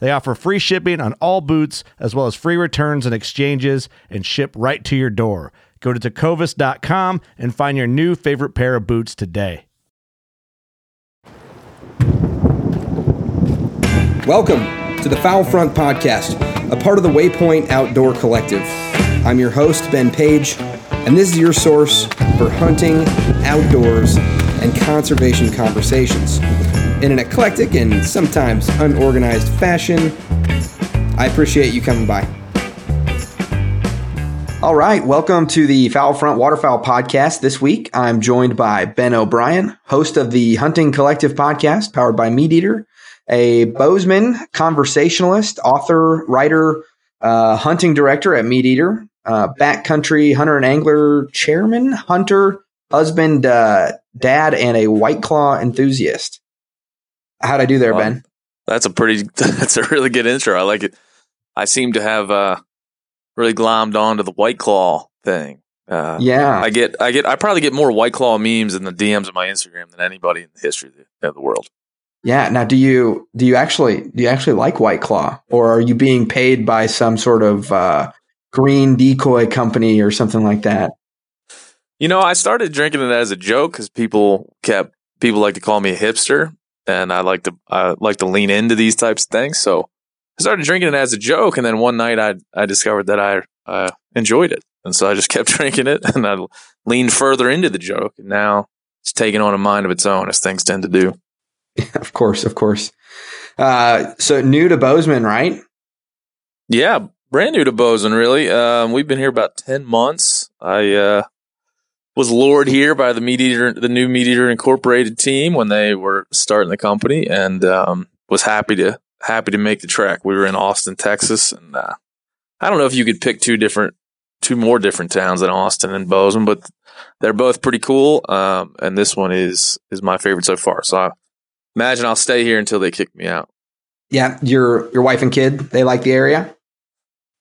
They offer free shipping on all boots, as well as free returns and exchanges, and ship right to your door. Go to tecovas.com and find your new favorite pair of boots today. Welcome to the Fowl Front Podcast, a part of the Waypoint Outdoor Collective. I'm your host, Ben Page, and this is your source for hunting, outdoors, and conservation conversations. In an eclectic and sometimes unorganized fashion, I appreciate you coming by. All right, welcome to the Fowl Front Waterfowl Podcast. This week, I'm joined by Ben O'Brien, host of the Hunting Collective podcast, powered by Meat Eater, a Bozeman conversationalist, author, writer, uh, hunting director at Meat Eater, uh, backcountry hunter and angler chairman, hunter, husband, uh, dad, and a White Claw enthusiast. How'd I do there, Ben? That's a pretty. That's a really good intro. I like it. I seem to have uh, really glommed onto the White Claw thing. Uh, Yeah. I get. I get. I probably get more White Claw memes in the DMs of my Instagram than anybody in the history of the, of the world. Yeah. Now, do you do you actually do you actually like White Claw, or are you being paid by some sort of uh, green decoy company or something like that? You know, I started drinking it as a joke because people kept people like to call me a hipster, and I like to I like to lean into these types of things. So I started drinking it as a joke, and then one night I I discovered that I uh, enjoyed it, and so I just kept drinking it, and I leaned further into the joke, and now it's taken on a mind of its own, as things tend to do. of course, of course. Uh, so new to Bozeman, right? Yeah, brand new to Bozeman, really. Um, we've been here about ten months. I uh, was lured here by the Meat Eater, the new Meat Eater Incorporated team when they were starting the company, and um, was happy to happy to make the trek. We were in Austin, Texas, and uh, I don't know if you could pick two different, two more different towns than Austin and Bozeman, but they're both pretty cool. Um, and this one is is my favorite so far. So I imagine I'll stay here until they kick me out. Yeah, your your wife and kid they like the area.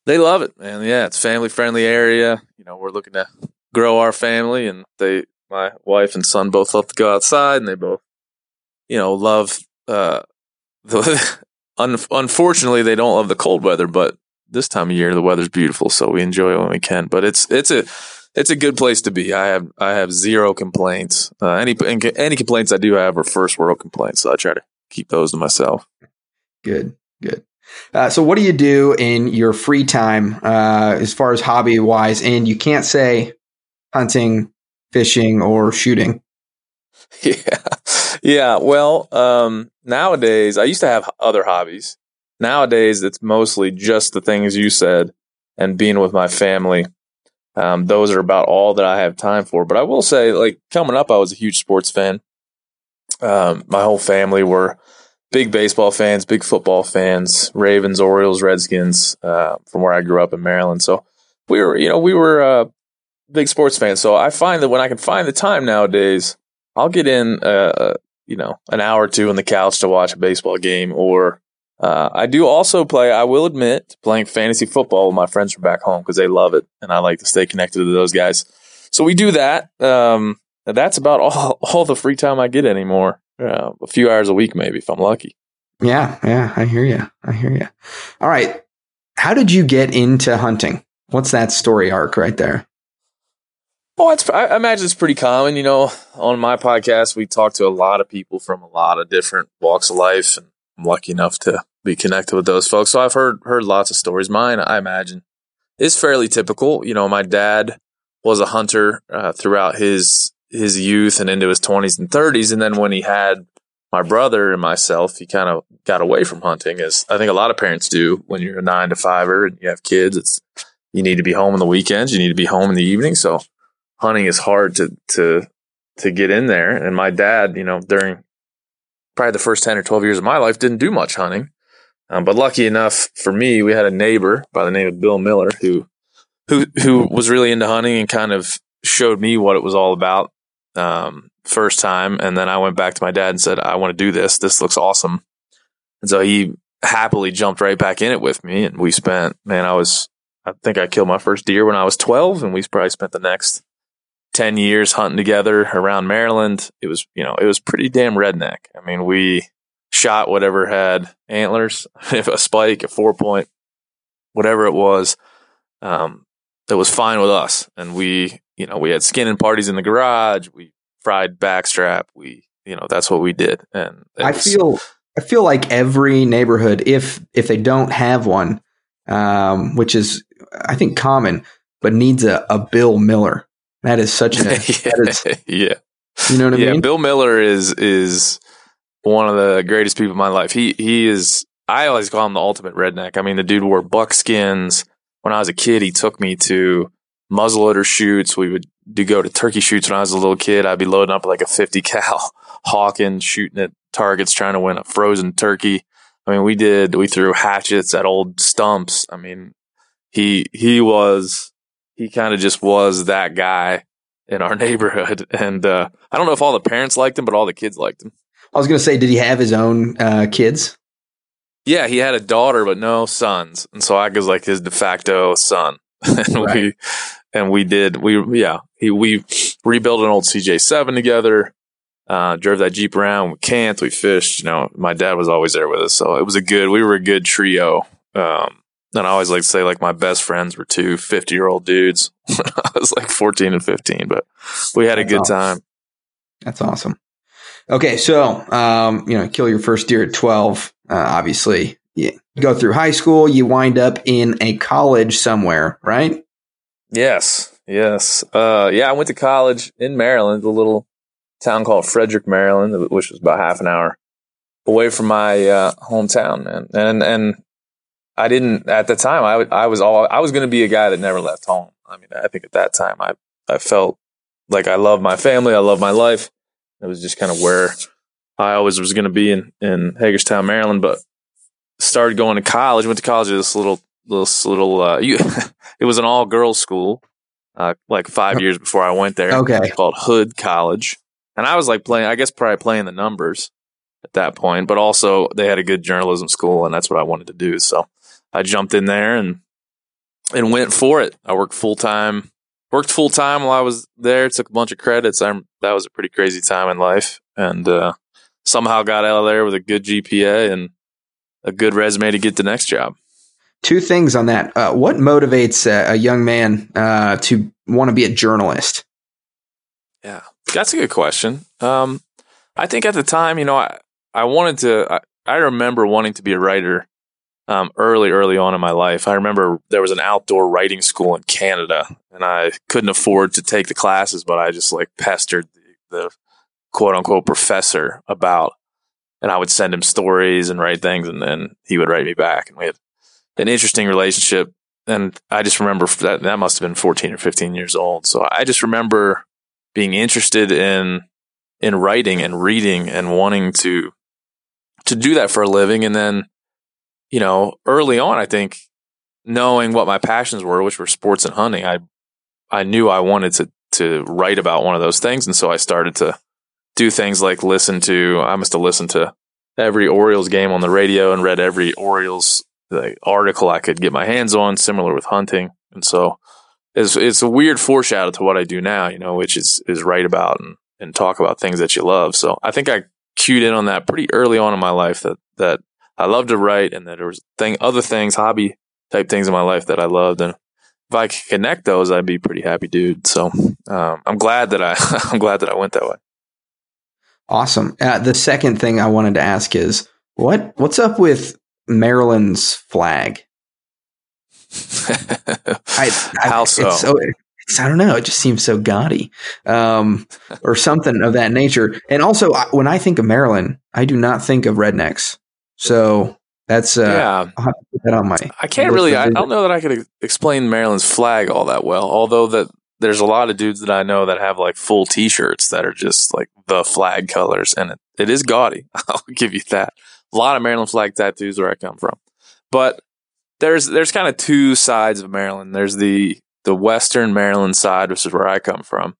They love it, man. Yeah, it's family friendly area. You know, we're looking to grow our family, and they, my wife and son, both love to go outside, and they both, you know, love. Uh, the un- unfortunately, they don't love the cold weather, but this time of year the weather's beautiful, so we enjoy it when we can. But it's it's a it's a good place to be. I have I have zero complaints. Uh, any any complaints I do have are first world complaints, so I try to keep those to myself. Good, good. Uh, so, what do you do in your free time uh, as far as hobby wise? And you can't say hunting, fishing, or shooting. Yeah. Yeah. Well, um, nowadays, I used to have other hobbies. Nowadays, it's mostly just the things you said and being with my family. Um, those are about all that I have time for. But I will say, like coming up, I was a huge sports fan. Um, my whole family were big baseball fans, big football fans, Ravens, Orioles, Redskins, uh, from where I grew up in Maryland. So we were, you know, we were uh, big sports fan, So I find that when I can find the time nowadays, I'll get in, uh, uh you know, an hour or two on the couch to watch a baseball game. Or uh, I do also play. I will admit, playing fantasy football with my friends from back home because they love it, and I like to stay connected to those guys. So we do that. Um, that's about all all the free time I get anymore. Uh, a few hours a week, maybe if I'm lucky. Yeah, yeah, I hear you. I hear you. All right, how did you get into hunting? What's that story arc right there? Well, it's, I imagine it's pretty common. You know, on my podcast, we talk to a lot of people from a lot of different walks of life, and I'm lucky enough to be connected with those folks. So I've heard heard lots of stories. Mine, I imagine, is fairly typical. You know, my dad was a hunter uh, throughout his his youth and into his 20s and 30s, and then when he had my brother and myself, he kind of got away from hunting, as I think a lot of parents do when you're a nine to fiver and you have kids. It's you need to be home on the weekends, you need to be home in the evening. So hunting is hard to to to get in there. And my dad, you know, during probably the first ten or twelve years of my life, didn't do much hunting. Um, but lucky enough for me, we had a neighbor by the name of Bill Miller who who who was really into hunting and kind of showed me what it was all about um, first time. And then I went back to my dad and said, I want to do this. This looks awesome. And so he happily jumped right back in it with me. And we spent, man, I was, I think I killed my first deer when I was 12 and we probably spent the next 10 years hunting together around Maryland. It was, you know, it was pretty damn redneck. I mean, we shot whatever had antlers, if a spike, a four point, whatever it was. Um, it was fine with us. And we, you know, we had skinning parties in the garage. We fried backstrap. We, you know, that's what we did. And I was, feel, I feel like every neighborhood, if, if they don't have one, um, which is, I think common, but needs a, a Bill Miller that is such a yeah, yeah. You know what I yeah, mean? Bill Miller is is one of the greatest people in my life. He he is. I always call him the ultimate redneck. I mean, the dude wore buckskins. When I was a kid, he took me to muzzleloader shoots. We would do go to turkey shoots when I was a little kid. I'd be loading up like a 50 cal Hawken, shooting at targets, trying to win a frozen turkey. I mean, we did, we threw hatchets at old stumps. I mean, he, he was he kind of just was that guy in our neighborhood. And uh, I don't know if all the parents liked him, but all the kids liked him. I was going to say, did he have his own uh, kids? Yeah, he had a daughter, but no sons, and so I was like his de facto son. and right. we and we did we yeah he we rebuilt an old CJ7 together. Uh, drove that Jeep around. We camped, we fished. You know, my dad was always there with us, so it was a good. We were a good trio. Um, and I always like to say like my best friends were two 50 year old dudes. I was like 14 and 15, but we had a That's good awesome. time. That's awesome. Okay. So, um, you know, kill your first deer at 12. Uh, obviously you go through high school, you wind up in a college somewhere, right? Yes. Yes. Uh, yeah, I went to college in Maryland, a little town called Frederick, Maryland, which was about half an hour away from my uh, hometown, man. And and I didn't at the time. I, I was all I was going to be a guy that never left home. I mean, I think at that time I I felt like I love my family. I love my life. It was just kind of where I always was going to be in in Hagerstown, Maryland. But started going to college. Went to college at this little little little. Uh, you, it was an all girls school. Uh, like five years before I went there. Okay, called Hood College, and I was like playing. I guess probably playing the numbers at that point, but also they had a good journalism school, and that's what I wanted to do. So I jumped in there and and went for it. I worked full time. Worked full time while I was there. Took a bunch of credits. I'm that was a pretty crazy time in life, and uh, somehow got out of there with a good GPA and a good resume to get the next job. Two things on that. Uh, what motivates a, a young man uh, to want to be a journalist? Yeah, that's a good question. Um, I think at the time, you know, I, I wanted to. I, I remember wanting to be a writer um, early, early on in my life. I remember there was an outdoor writing school in Canada, and I couldn't afford to take the classes, but I just like pestered the, the quote unquote professor about, and I would send him stories and write things, and then he would write me back, and we had an interesting relationship and I just remember that that must have been 14 or 15 years old. So I just remember being interested in in writing and reading and wanting to to do that for a living. And then, you know, early on, I think knowing what my passions were, which were sports and hunting, I I knew I wanted to to write about one of those things, and so I started to do things like listen to. I must have listened to every Orioles game on the radio and read every Orioles like, article I could get my hands on. Similar with hunting, and so it's it's a weird foreshadow to what I do now. You know, which is is write about and and talk about things that you love. So I think I cued in on that pretty early on in my life that that I love to write and that there was thing other things hobby type things in my life that I loved and if I could connect those I'd be pretty happy dude so um, I'm glad that I I'm glad that I went that way awesome uh, the second thing I wanted to ask is what what's up with Maryland's flag I, I, how so? so I don't know. It just seems so gaudy, um, or something of that nature. And also, when I think of Maryland, I do not think of rednecks. So that's uh, yeah. I'll have to put that on my. I can't really. I don't know that I could explain Maryland's flag all that well. Although that there's a lot of dudes that I know that have like full T-shirts that are just like the flag colors, and it, it is gaudy. I'll give you that. A lot of Maryland flag tattoos where I come from, but there's there's kind of two sides of Maryland. There's the the Western Maryland side, which is where I come from.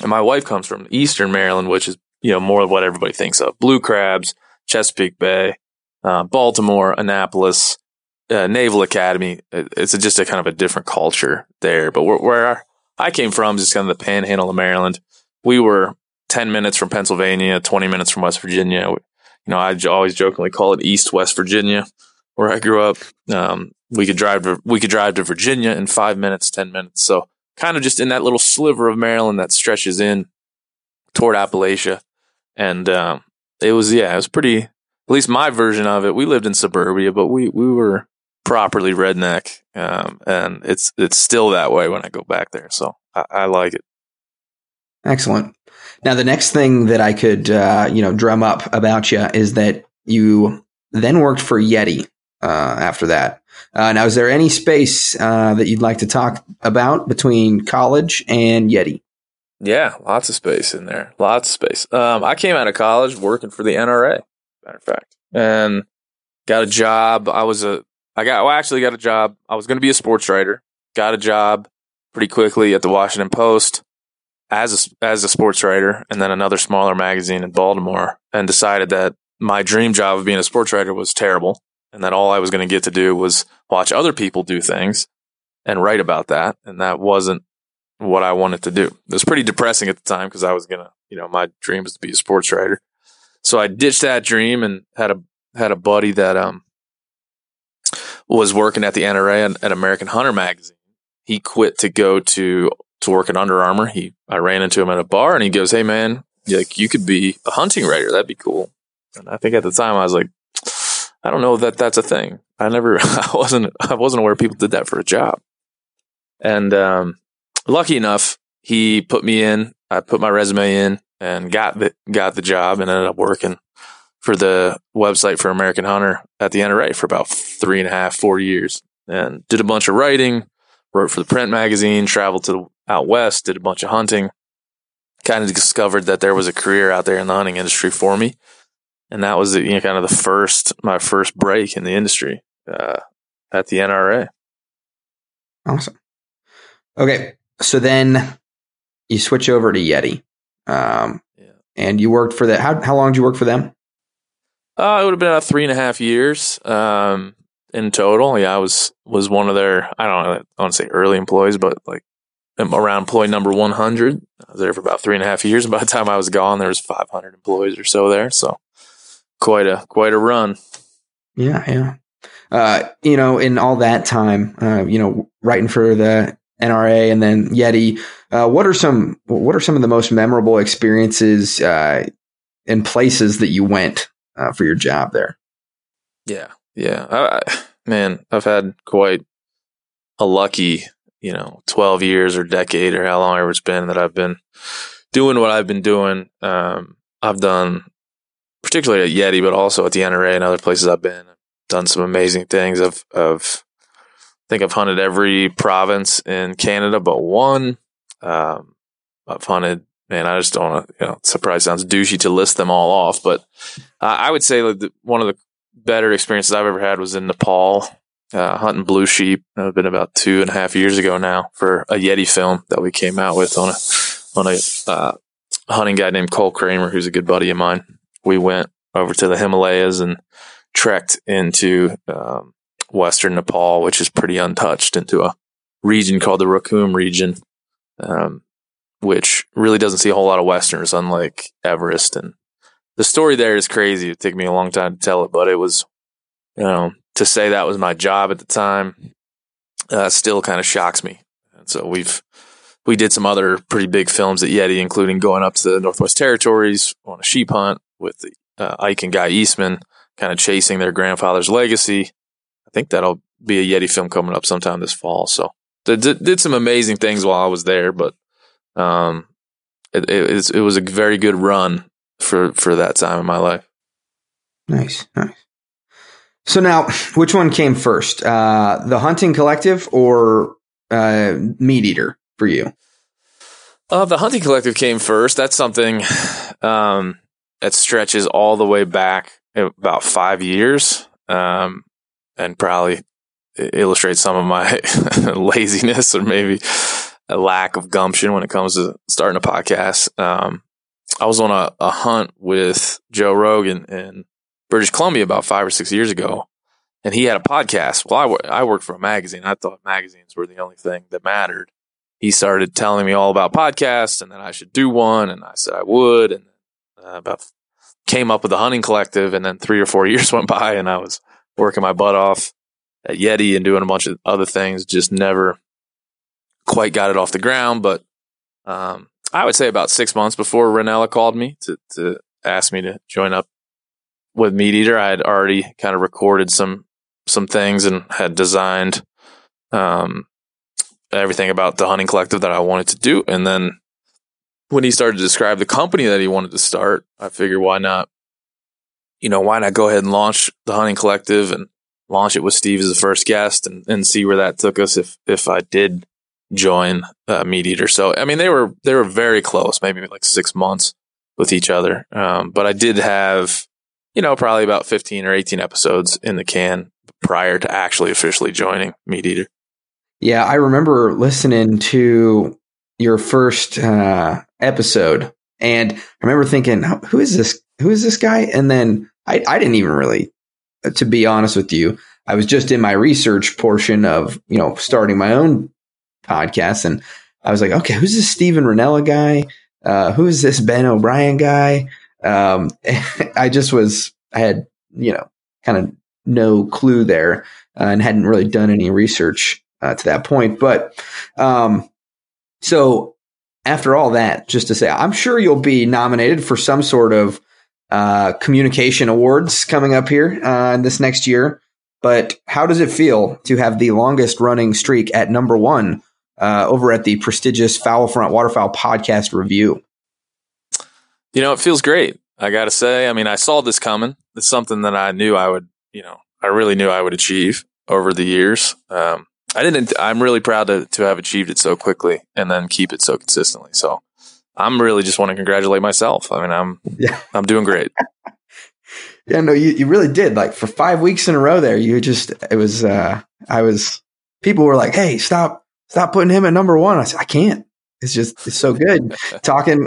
And my wife comes from Eastern Maryland, which is, you know, more of what everybody thinks of. Blue Crabs, Chesapeake Bay, uh, Baltimore, Annapolis, uh, Naval Academy. It's a, just a kind of a different culture there. But where, where I came from is just kind of the panhandle of Maryland. We were 10 minutes from Pennsylvania, 20 minutes from West Virginia. You know, I always jokingly call it East West Virginia, where I grew up. Um, we could drive to, we could drive to Virginia in five minutes, 10 minutes. So kind of just in that little sliver of Maryland that stretches in toward Appalachia. And, um, it was, yeah, it was pretty, at least my version of it. We lived in suburbia, but we, we were properly redneck. Um, and it's, it's still that way when I go back there. So I, I like it. Excellent. Now, the next thing that I could, uh, you know, drum up about you is that you then worked for Yeti uh, after that. Uh, now, is there any space uh, that you'd like to talk about between college and Yeti? Yeah, lots of space in there. Lots of space. Um, I came out of college working for the NRA, matter of fact, and got a job. I was a, I got, well, actually got a job. I was going to be a sports writer. Got a job pretty quickly at the Washington Post as a, as a sports writer, and then another smaller magazine in Baltimore, and decided that my dream job of being a sports writer was terrible and that all I was going to get to do was watch other people do things and write about that. And that wasn't what I wanted to do. It was pretty depressing at the time because I was to, you know, my dream was to be a sports writer. So I ditched that dream and had a, had a buddy that, um, was working at the NRA at American Hunter magazine. He quit to go to, to work at Under Armour. He, I ran into him at a bar and he goes, Hey man, like you could be a hunting writer. That'd be cool. And I think at the time I was like, I don't know that that's a thing. I never, I wasn't, I wasn't aware people did that for a job. And um, lucky enough, he put me in. I put my resume in and got the got the job and ended up working for the website for American Hunter at the NRA for about three and a half, four years, and did a bunch of writing. Wrote for the print magazine. Traveled to the, out west. Did a bunch of hunting. Kind of discovered that there was a career out there in the hunting industry for me and that was you know, kind of the first my first break in the industry uh, at the NRA. Awesome. Okay, so then you switch over to Yeti, um, yeah. and you worked for that. How how long did you work for them? Uh, it would have been about three and a half years um, in total. Yeah, I was was one of their I don't know I want to say early employees, but like around employee number one hundred. I was there for about three and a half years. And by the time I was gone, there was five hundred employees or so there. So quite a quite a run. Yeah, yeah. Uh, you know, in all that time, uh, you know, writing for the NRA and then Yeti, uh, what are some what are some of the most memorable experiences uh, and places that you went uh, for your job there? Yeah, yeah, I, man, I've had quite a lucky, you know, twelve years or decade or how long it's been that I've been doing what I've been doing. Um, I've done particularly at Yeti, but also at the NRA and other places I've been. Done some amazing things. I've, I've think I've hunted every province in Canada but one. Um, I've hunted, man, I just don't want to, you know, surprise sounds douchey to list them all off, but uh, I would say like the, one of the better experiences I've ever had was in Nepal, uh, hunting blue sheep. It had been about two and a half years ago now for a Yeti film that we came out with on a, on a, uh, hunting guy named Cole Kramer, who's a good buddy of mine. We went over to the Himalayas and trekked into, um, Western Nepal, which is pretty untouched, into a region called the Rukum region, um, which really doesn't see a whole lot of Westerners, unlike Everest. And the story there is crazy. It took me a long time to tell it, but it was, you know, to say that was my job at the time, uh, still kind of shocks me. And so we've, we did some other pretty big films at Yeti, including going up to the Northwest Territories on a sheep hunt with the, uh, Ike and Guy Eastman, kind of chasing their grandfather's legacy think that'll be a Yeti film coming up sometime this fall. So did, did some amazing things while I was there, but um, it, it, it was a very good run for for that time in my life. Nice, nice. So now, which one came first, uh, the Hunting Collective or uh, Meat Eater for you? Uh, the Hunting Collective came first. That's something um, that stretches all the way back about five years. Um, and probably illustrate some of my laziness or maybe a lack of gumption when it comes to starting a podcast. Um, I was on a, a, hunt with Joe Rogan in British Columbia about five or six years ago, and he had a podcast. Well, I, I worked for a magazine. I thought magazines were the only thing that mattered. He started telling me all about podcasts and that I should do one, and I said I would, and uh, about came up with the hunting collective, and then three or four years went by, and I was working my butt off at Yeti and doing a bunch of other things. Just never quite got it off the ground. But um, I would say about six months before Rinella called me to, to ask me to join up with Meat Eater, I had already kind of recorded some some things and had designed um, everything about the hunting collective that I wanted to do. And then when he started to describe the company that he wanted to start, I figured why not you know, why not go ahead and launch the hunting collective and launch it with Steve as the first guest and, and see where that took us if, if I did join uh, Meat Eater. So, I mean, they were, they were very close, maybe like six months with each other. Um, but I did have, you know, probably about 15 or 18 episodes in the can prior to actually officially joining Meat Eater. Yeah, I remember listening to your first uh, episode, and I remember thinking, "Who is this? Who is this guy?" And then I, I didn't even really, to be honest with you, I was just in my research portion of, you know, starting my own podcast. And I was like, okay, who's this Steven Rinella guy? Uh, who is this Ben O'Brien guy? Um, I just was, I had, you know, kind of no clue there uh, and hadn't really done any research uh, to that point. But, um, so after all that, just to say, I'm sure you'll be nominated for some sort of uh, communication awards coming up here uh, this next year. But how does it feel to have the longest running streak at number one uh, over at the prestigious Fowl Front Waterfowl Podcast Review? You know, it feels great. I got to say. I mean, I saw this coming. It's something that I knew I would, you know, I really knew I would achieve over the years. Um, I didn't. I'm really proud to to have achieved it so quickly and then keep it so consistently. So I'm really just want to congratulate myself. I mean, I'm yeah. I'm doing great. yeah, no, you, you really did. Like for five weeks in a row there, you just it was uh I was people were like, Hey, stop stop putting him at number one. I said, I can't. It's just it's so good. Talking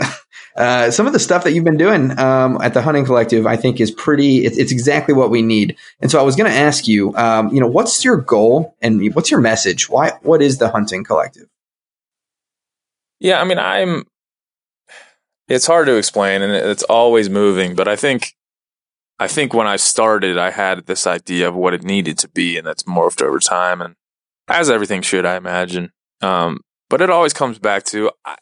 uh, some of the stuff that you've been doing um, at the Hunting Collective, I think, is pretty. It's, it's exactly what we need. And so, I was going to ask you, um, you know, what's your goal and what's your message? Why? What is the Hunting Collective? Yeah, I mean, I'm it's hard to explain and it's always moving, but I think I think when I started, I had this idea of what it needed to be, and that's morphed over time, and as everything should, I imagine. Um, but it always comes back to I,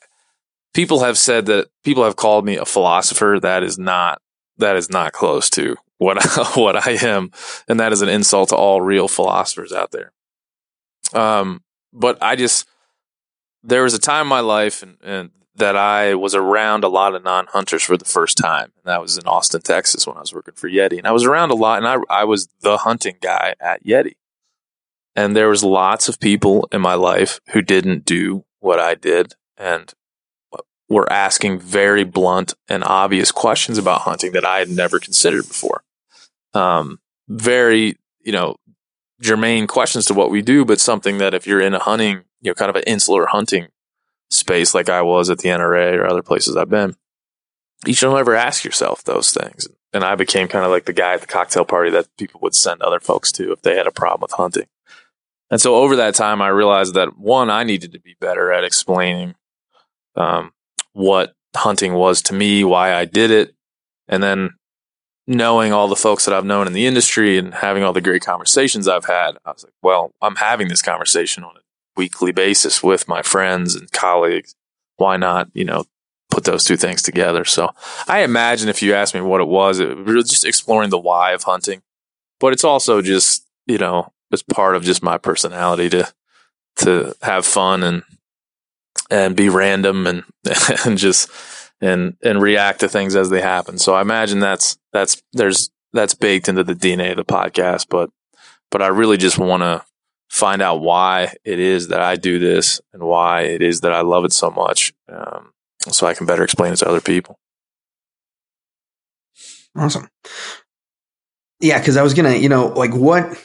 people have said that people have called me a philosopher. That is not that is not close to what I, what I am, and that is an insult to all real philosophers out there. Um, but I just there was a time in my life, and, and that I was around a lot of non hunters for the first time. And that was in Austin, Texas when I was working for Yeti. And I was around a lot and I, I was the hunting guy at Yeti. and there was lots of people in my life who didn't do what I did and were asking very blunt and obvious questions about hunting that I had never considered before. Um, very, you know, germane questions to what we do, but something that if you're in a hunting, you know, kind of an insular hunting space like I was at the NRA or other places I've been, you should never ask yourself those things. And I became kind of like the guy at the cocktail party that people would send other folks to if they had a problem with hunting. And so over that time, I realized that one, I needed to be better at explaining um, what hunting was to me, why I did it, and then knowing all the folks that I've known in the industry and having all the great conversations I've had, I was like, well, I'm having this conversation on a weekly basis with my friends and colleagues. Why not, you know, put those two things together? So I imagine if you asked me what it was, it was just exploring the why of hunting, but it's also just, you know, it's part of just my personality to, to have fun and, and be random and, and just, and and react to things as they happen. So I imagine that's that's there's that's baked into the DNA of the podcast. But but I really just want to find out why it is that I do this and why it is that I love it so much, um, so I can better explain it to other people. Awesome. Yeah, because I was gonna, you know, like what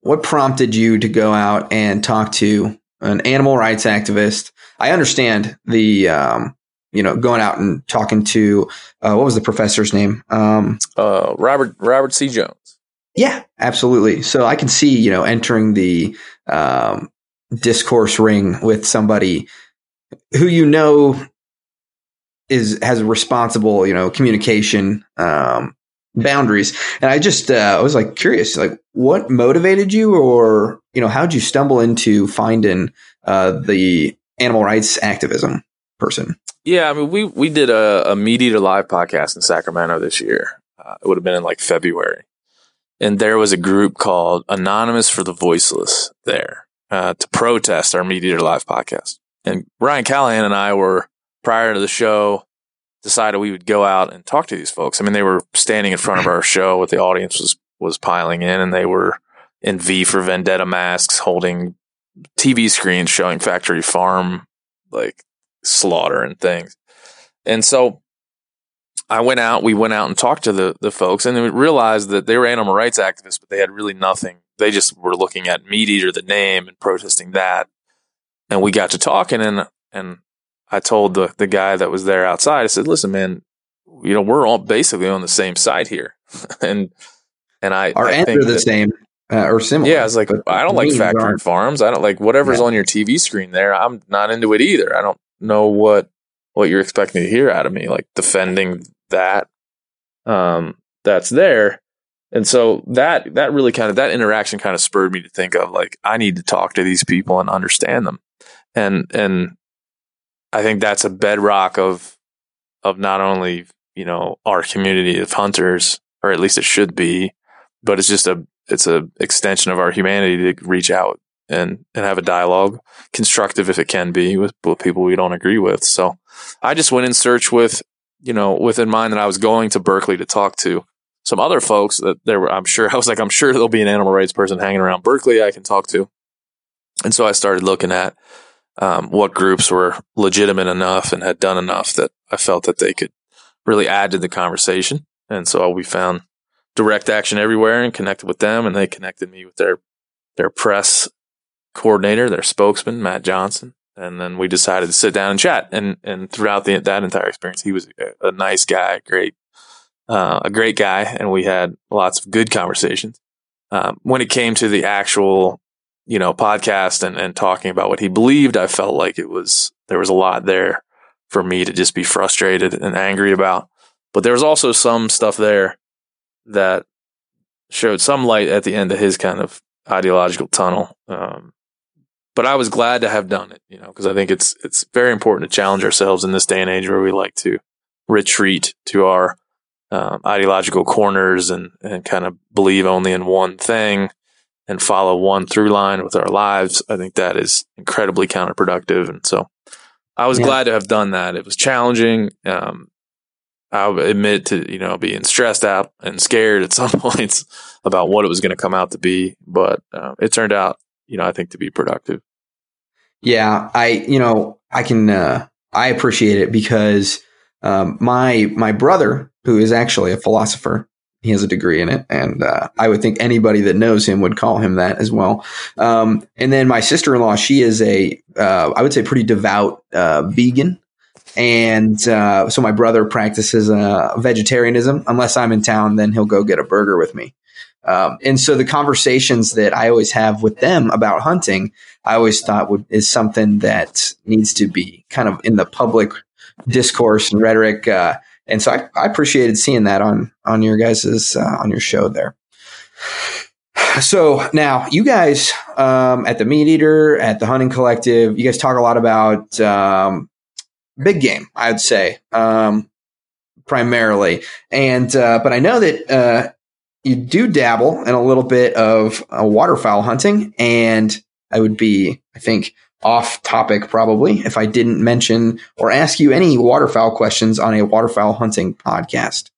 what prompted you to go out and talk to an animal rights activist? I understand the um, you know, going out and talking to uh, what was the professor's name? Um, uh, Robert Robert C. Jones. Yeah, absolutely. So I can see you know entering the um, discourse ring with somebody who you know is has responsible you know communication um, boundaries. And I just uh, I was like curious, like what motivated you, or you know, how'd you stumble into finding uh, the animal rights activism person? Yeah, I mean, we we did a, a meat eater live podcast in Sacramento this year. Uh, it would have been in like February, and there was a group called Anonymous for the Voiceless there uh, to protest our MeatEater live podcast. And Ryan Callahan and I were prior to the show decided we would go out and talk to these folks. I mean, they were standing in front of our show with the audience was was piling in, and they were in V for Vendetta masks, holding TV screens showing factory farm like slaughter and things. And so I went out, we went out and talked to the, the folks and we realized that they were animal rights activists, but they had really nothing. They just were looking at meat eater, the name, and protesting that. And we got to talking and, and I told the, the guy that was there outside, I said, listen, man, you know, we're all basically on the same side here. and, and I, our I ends are the that, same uh, or similar. Yeah. I was like, I don't like factory aren't. farms. I don't like whatever's yeah. on your TV screen there. I'm not into it either. I don't, know what what you're expecting to hear out of me, like defending that um, that's there. And so that that really kind of that interaction kind of spurred me to think of like I need to talk to these people and understand them. And and I think that's a bedrock of of not only, you know, our community of hunters, or at least it should be, but it's just a it's a extension of our humanity to reach out and and have a dialogue, constructive if it can be, with, with people we don't agree with. So I just went in search with, you know, with in mind that I was going to Berkeley to talk to some other folks that there were. I'm sure I was like, I'm sure there'll be an animal rights person hanging around Berkeley I can talk to. And so I started looking at um, what groups were legitimate enough and had done enough that I felt that they could really add to the conversation. And so we found direct action everywhere and connected with them, and they connected me with their their press coordinator, their spokesman, Matt Johnson. And then we decided to sit down and chat. And, and throughout the, that entire experience, he was a, a nice guy, great, uh, a great guy. And we had lots of good conversations. Um, when it came to the actual, you know, podcast and, and talking about what he believed, I felt like it was, there was a lot there for me to just be frustrated and angry about. But there was also some stuff there that showed some light at the end of his kind of ideological tunnel. Um, but I was glad to have done it, you know, because I think it's it's very important to challenge ourselves in this day and age where we like to retreat to our um, ideological corners and and kind of believe only in one thing and follow one through line with our lives. I think that is incredibly counterproductive, and so I was yeah. glad to have done that. It was challenging. Um, I'll admit to you know being stressed out and scared at some points about what it was going to come out to be, but uh, it turned out you know, I think to be productive. Yeah, I you know I can uh, I appreciate it because um, my my brother who is actually a philosopher he has a degree in it, and uh, I would think anybody that knows him would call him that as well. Um, and then my sister in law, she is a, uh, I would say, pretty devout uh, vegan. And uh, so my brother practices uh, vegetarianism. Unless I'm in town, then he'll go get a burger with me. Um, and so the conversations that I always have with them about hunting, I always thought would, is something that needs to be kind of in the public discourse and rhetoric. Uh, and so I, I appreciated seeing that on on your guys's uh, on your show there. So now you guys um, at the Meat Eater, at the Hunting Collective, you guys talk a lot about um, big game. I'd say um, primarily, and uh, but I know that uh, you do dabble in a little bit of uh, waterfowl hunting, and I would be, I think, off topic probably if I didn't mention or ask you any waterfowl questions on a waterfowl hunting podcast.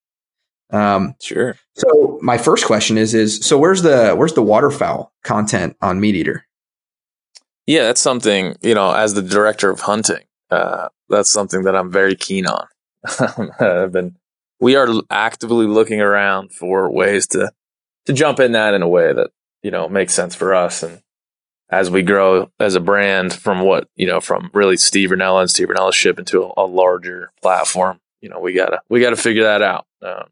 Um, sure. So my first question is is so where's the where's the waterfowl content on Meat Eater? Yeah, that's something you know. As the director of hunting, uh, that's something that I'm very keen on. I've been. We are actively looking around for ways to to jump in that in a way that you know makes sense for us and as we grow as a brand from what you know from really Steve Rinella and Steve Rinella ship into a, a, larger platform. You know, we gotta we gotta figure that out. Um,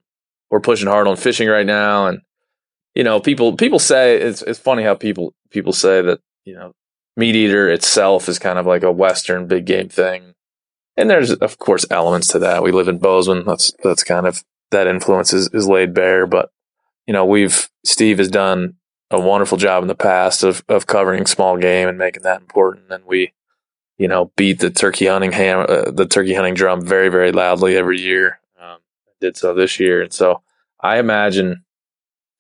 we're pushing hard on fishing right now, and you know, people people say it's it's funny how people people say that you know meat eater itself is kind of like a Western big game thing, and there's of course elements to that. We live in Bozeman. That's that's kind of that influence is, is laid bare, but you know, we've Steve has done a wonderful job in the past of of covering small game and making that important. And we, you know, beat the turkey hunting ham, uh, the turkey hunting drum very very loudly every year. Um, did so this year, and so I imagine,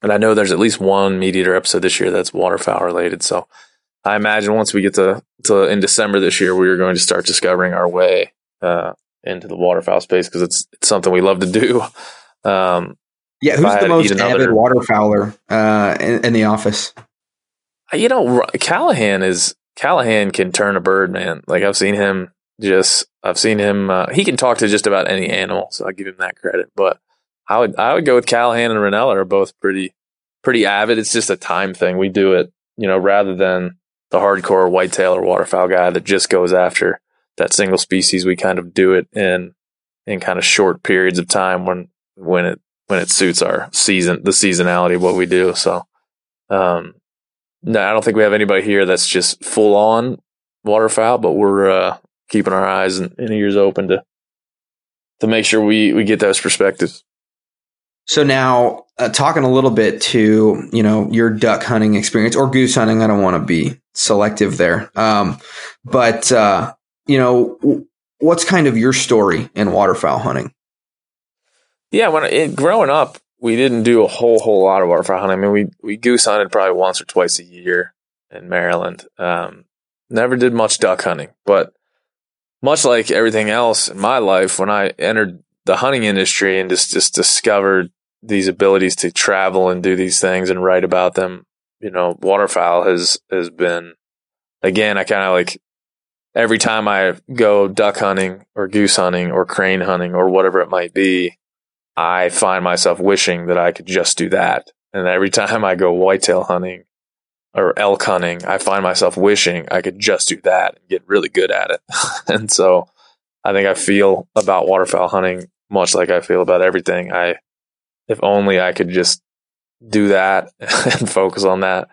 and I know there's at least one meat eater episode this year that's waterfowl related. So I imagine once we get to to in December this year, we are going to start discovering our way uh, into the waterfowl space because it's it's something we love to do. Um, yeah, who's the most another, avid waterfowler uh, in, in, the office? You know, Callahan is Callahan can turn a bird, man. Like I've seen him just, I've seen him. Uh, he can talk to just about any animal, so I give him that credit. But I would, I would go with Callahan and Rinella are both pretty, pretty avid. It's just a time thing. We do it, you know, rather than the hardcore whitetail or waterfowl guy that just goes after that single species. We kind of do it in in kind of short periods of time when when it when it suits our season, the seasonality of what we do. So, um, no, I don't think we have anybody here that's just full on waterfowl, but we're uh, keeping our eyes and, and, ears open to to make sure we we get those perspectives. So now, uh, talking a little bit to you know your duck hunting experience or goose hunting. I don't want to be selective there, um, but uh, you know, what's kind of your story in waterfowl hunting? Yeah, when it, growing up, we didn't do a whole whole lot of waterfowl hunting. I mean, we we goose hunted probably once or twice a year in Maryland. Um, never did much duck hunting, but much like everything else in my life, when I entered the hunting industry and just just discovered these abilities to travel and do these things and write about them, you know, waterfowl has has been again. I kind of like every time I go duck hunting or goose hunting or crane hunting or whatever it might be, I find myself wishing that I could just do that. And every time I go whitetail hunting or elk hunting, I find myself wishing I could just do that and get really good at it. and so I think I feel about waterfowl hunting much like I feel about everything. I, if only I could just do that and focus on that.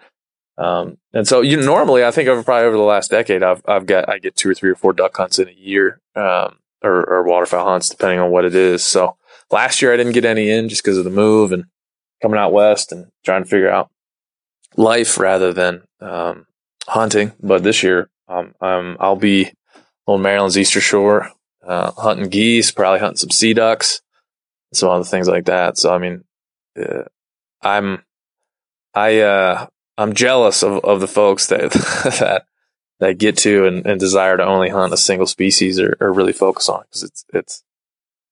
Um, and so you normally, I think over probably over the last decade, I've, I've got, I get two or three or four duck hunts in a year, um, or, or waterfowl hunts, depending on what it is. So, last year I didn't get any in just because of the move and coming out west and trying to figure out life rather than um, hunting. But this year, um, I'll be on Maryland's Eastern Shore, uh, hunting geese, probably hunting some sea ducks, some other things like that. So I mean, uh, I'm I uh, I'm jealous of, of the folks that that that get to and, and, desire to only hunt a single species or, or really focus on because it's it's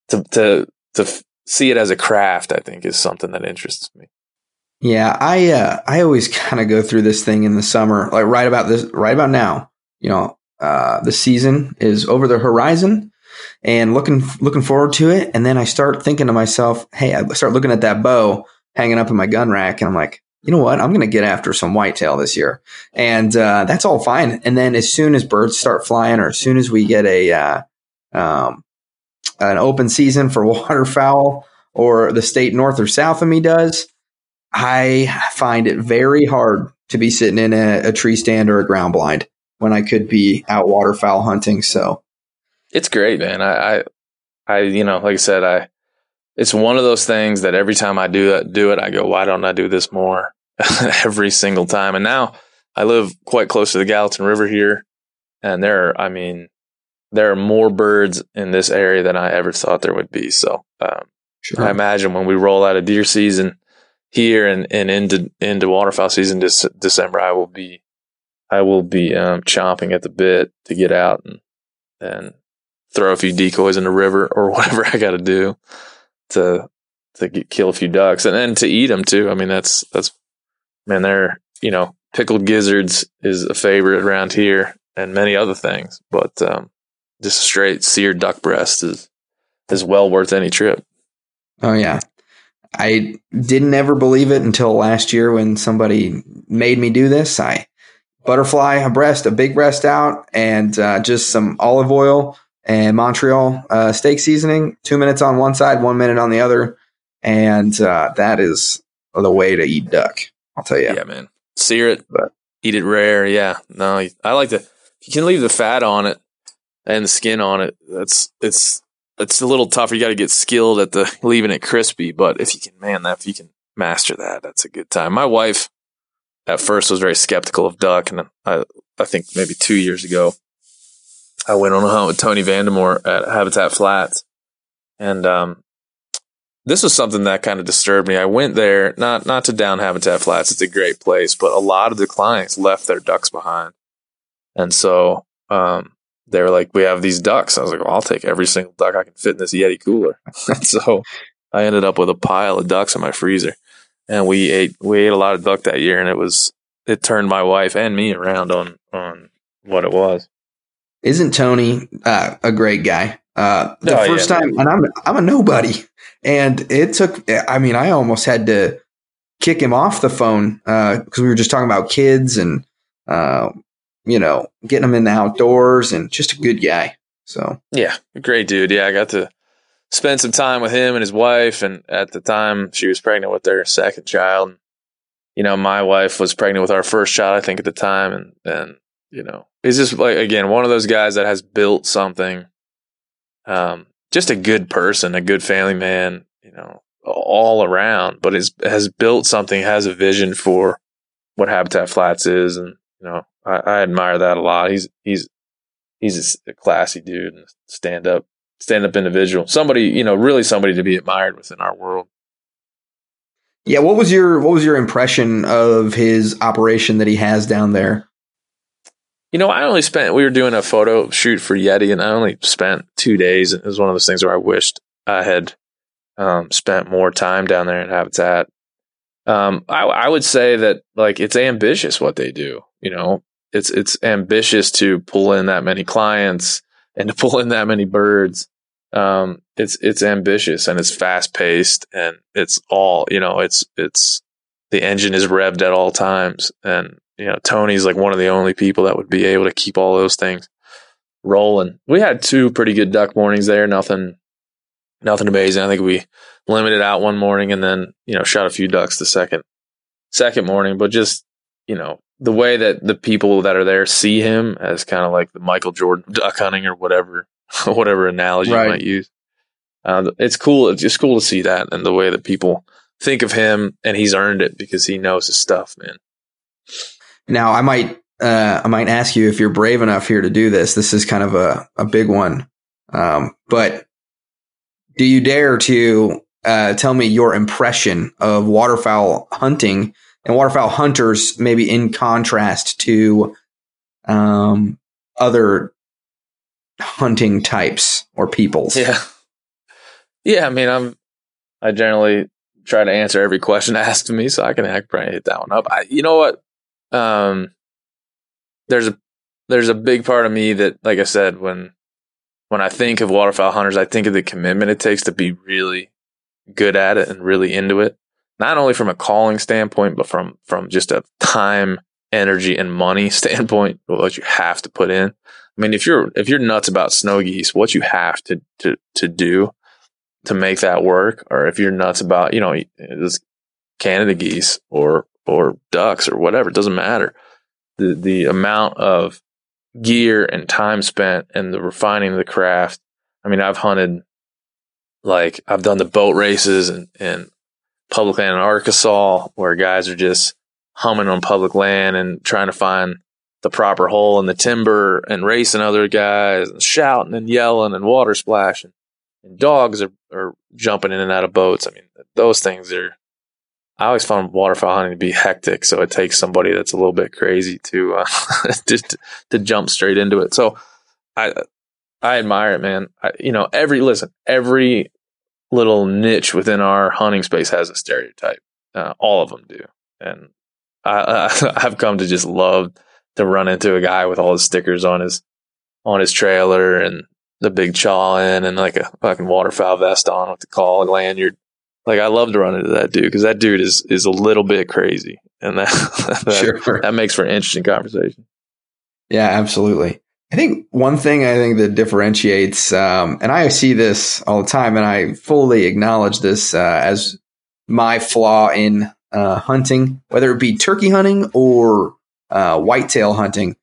to to to see it as a craft, I think is something that interests me. Yeah, I uh, I always kind of go through this thing in the summer, like right about this, right about now. You know, uh, the season is over the horizon, and looking looking forward to it. And then I start thinking to myself, hey, I start looking at that bow hanging up in my gun rack, and I'm like, you know what? I'm going to get after some whitetail this year, and uh, that's all fine. And then as soon as birds start flying, or as soon as we get a uh, um, an open season for waterfowl, or the state north or south of me does, I find it very hard to be sitting in a, a tree stand or a ground blind when I could be out waterfowl hunting. So it's great, man. I, I, I, you know, like I said, I, it's one of those things that every time I do it, do it, I go, why don't I do this more every single time? And now I live quite close to the Gallatin River here, and there, are, I mean, there are more birds in this area than I ever thought there would be. So, um, sure. I imagine when we roll out of deer season here and, and into into waterfowl season this December, I will be I will be um, chomping at the bit to get out and and throw a few decoys in the river or whatever I got to do to to get, kill a few ducks and then to eat them too. I mean, that's that's man, they're you know pickled gizzards is a favorite around here and many other things, but um, just a straight seared duck breast is is well worth any trip. Oh yeah, I didn't ever believe it until last year when somebody made me do this. I butterfly a breast, a big breast out, and uh, just some olive oil and Montreal uh, steak seasoning. Two minutes on one side, one minute on the other, and uh, that is the way to eat duck. I'll tell you. Yeah, man. Sear it, but eat it rare. Yeah, no, I like to. You can leave the fat on it and the skin on it. That's it's it's a little tougher. You got to get skilled at the leaving it crispy. But if you can, man, that if you can master that, that's a good time. My wife at first was very skeptical of duck, and I I think maybe two years ago, I went on a hunt with Tony Vandemore at Habitat Flats, and um, this was something that kind of disturbed me. I went there not not to down Habitat Flats; it's a great place, but a lot of the clients left their ducks behind, and so um, they were like, "We have these ducks." I was like, "Well, I'll take every single duck I can fit in this Yeti cooler." and so I ended up with a pile of ducks in my freezer, and we ate we ate a lot of duck that year, and it was it turned my wife and me around on on what it was. Isn't Tony uh, a great guy? Uh, the oh, first yeah, time, and I'm I'm a nobody, and it took. I mean, I almost had to kick him off the phone because uh, we were just talking about kids and uh, you know, getting him in the outdoors and just a good guy. So yeah, great dude. Yeah, I got to spend some time with him and his wife. And at the time, she was pregnant with their second child. You know, my wife was pregnant with our first child, I think, at the time. And and you know, he's just like again one of those guys that has built something. Um, just a good person, a good family man. You know, all around, but is has built something, has a vision for what Habitat Flats is, and you know, I, I admire that a lot. He's he's he's a classy dude and stand up stand up individual. Somebody, you know, really somebody to be admired within our world. Yeah, what was your what was your impression of his operation that he has down there? You know, I only spent we were doing a photo shoot for Yeti and I only spent 2 days it was one of those things where I wished I had um, spent more time down there in Habitat. Um, I, I would say that like it's ambitious what they do. You know, it's it's ambitious to pull in that many clients and to pull in that many birds. Um, it's it's ambitious and it's fast paced and it's all you know. It's it's the engine is revved at all times, and you know Tony's like one of the only people that would be able to keep all those things rolling. We had two pretty good duck mornings there. Nothing nothing amazing. I think we limited out one morning and then you know shot a few ducks the second second morning, but just you know the way that the people that are there see him as kind of like the Michael Jordan duck hunting or whatever, whatever analogy right. you might use. Uh, it's cool. It's just cool to see that and the way that people think of him and he's earned it because he knows his stuff, man. Now I might, uh, I might ask you if you're brave enough here to do this. This is kind of a, a big one. Um, but do you dare to, uh, tell me your impression of waterfowl hunting and waterfowl hunters maybe in contrast to um, other hunting types or peoples. Yeah. Yeah, I mean, I'm I generally try to answer every question asked of me, so I can act probably hit that one up. I, you know what? Um, there's a there's a big part of me that, like I said, when when I think of waterfowl hunters, I think of the commitment it takes to be really good at it and really into it. Not only from a calling standpoint, but from from just a time, energy, and money standpoint, what you have to put in. I mean, if you're if you're nuts about snow geese, what you have to to to do to make that work, or if you're nuts about you know Canada geese or or ducks or whatever, it doesn't matter. The the amount of gear and time spent and the refining of the craft. I mean, I've hunted like I've done the boat races and, and public land in Arkansas where guys are just humming on public land and trying to find the proper hole in the timber and racing other guys and shouting and yelling and water splashing. And dogs are, are jumping in and out of boats. I mean, those things are I always found waterfowl hunting to be hectic, so it takes somebody that's a little bit crazy to uh, just to jump straight into it. So I I admire it, man. I, you know, every listen, every little niche within our hunting space has a stereotype. Uh, all of them do, and I, I've come to just love to run into a guy with all his stickers on his on his trailer and the big chaw in and like a fucking waterfowl vest on with the call lanyard like I love to run into that dude because that dude is is a little bit crazy, and that that, sure. that makes for an interesting conversation. Yeah, absolutely. I think one thing I think that differentiates, um, and I see this all the time, and I fully acknowledge this uh, as my flaw in uh, hunting, whether it be turkey hunting or uh, whitetail hunting.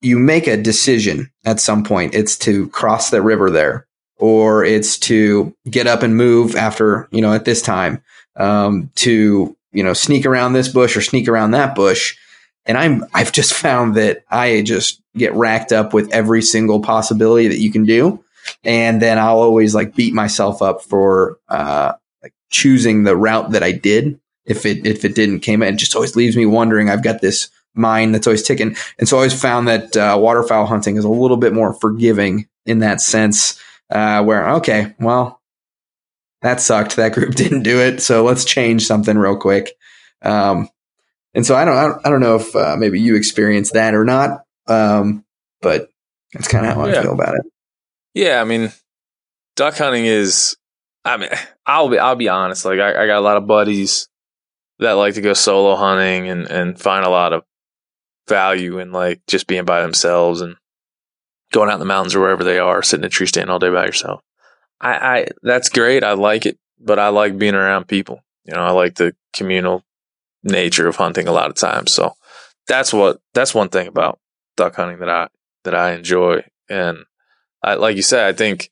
You make a decision at some point. It's to cross the river there or it's to get up and move after, you know, at this time, um, to, you know, sneak around this bush or sneak around that bush. And I'm, I've just found that I just get racked up with every single possibility that you can do. And then I'll always like beat myself up for, uh, like choosing the route that I did. If it, if it didn't came in, it just always leaves me wondering. I've got this mind that's always ticking. And so I always found that, uh, waterfowl hunting is a little bit more forgiving in that sense uh, where okay, well, that sucked. That group didn't do it, so let's change something real quick. Um, and so I don't, I don't, I don't know if uh, maybe you experienced that or not, um, but that's kind of how yeah. I feel about it. Yeah, I mean, duck hunting is. I mean, I'll be, I'll be honest. Like, I, I got a lot of buddies that like to go solo hunting and and find a lot of value in like just being by themselves and going out in the mountains or wherever they are, sitting in a tree stand all day by yourself. I, I that's great. I like it, but I like being around people. You know, I like the communal nature of hunting a lot of times. So that's what that's one thing about duck hunting that I that I enjoy. And I like you said, I think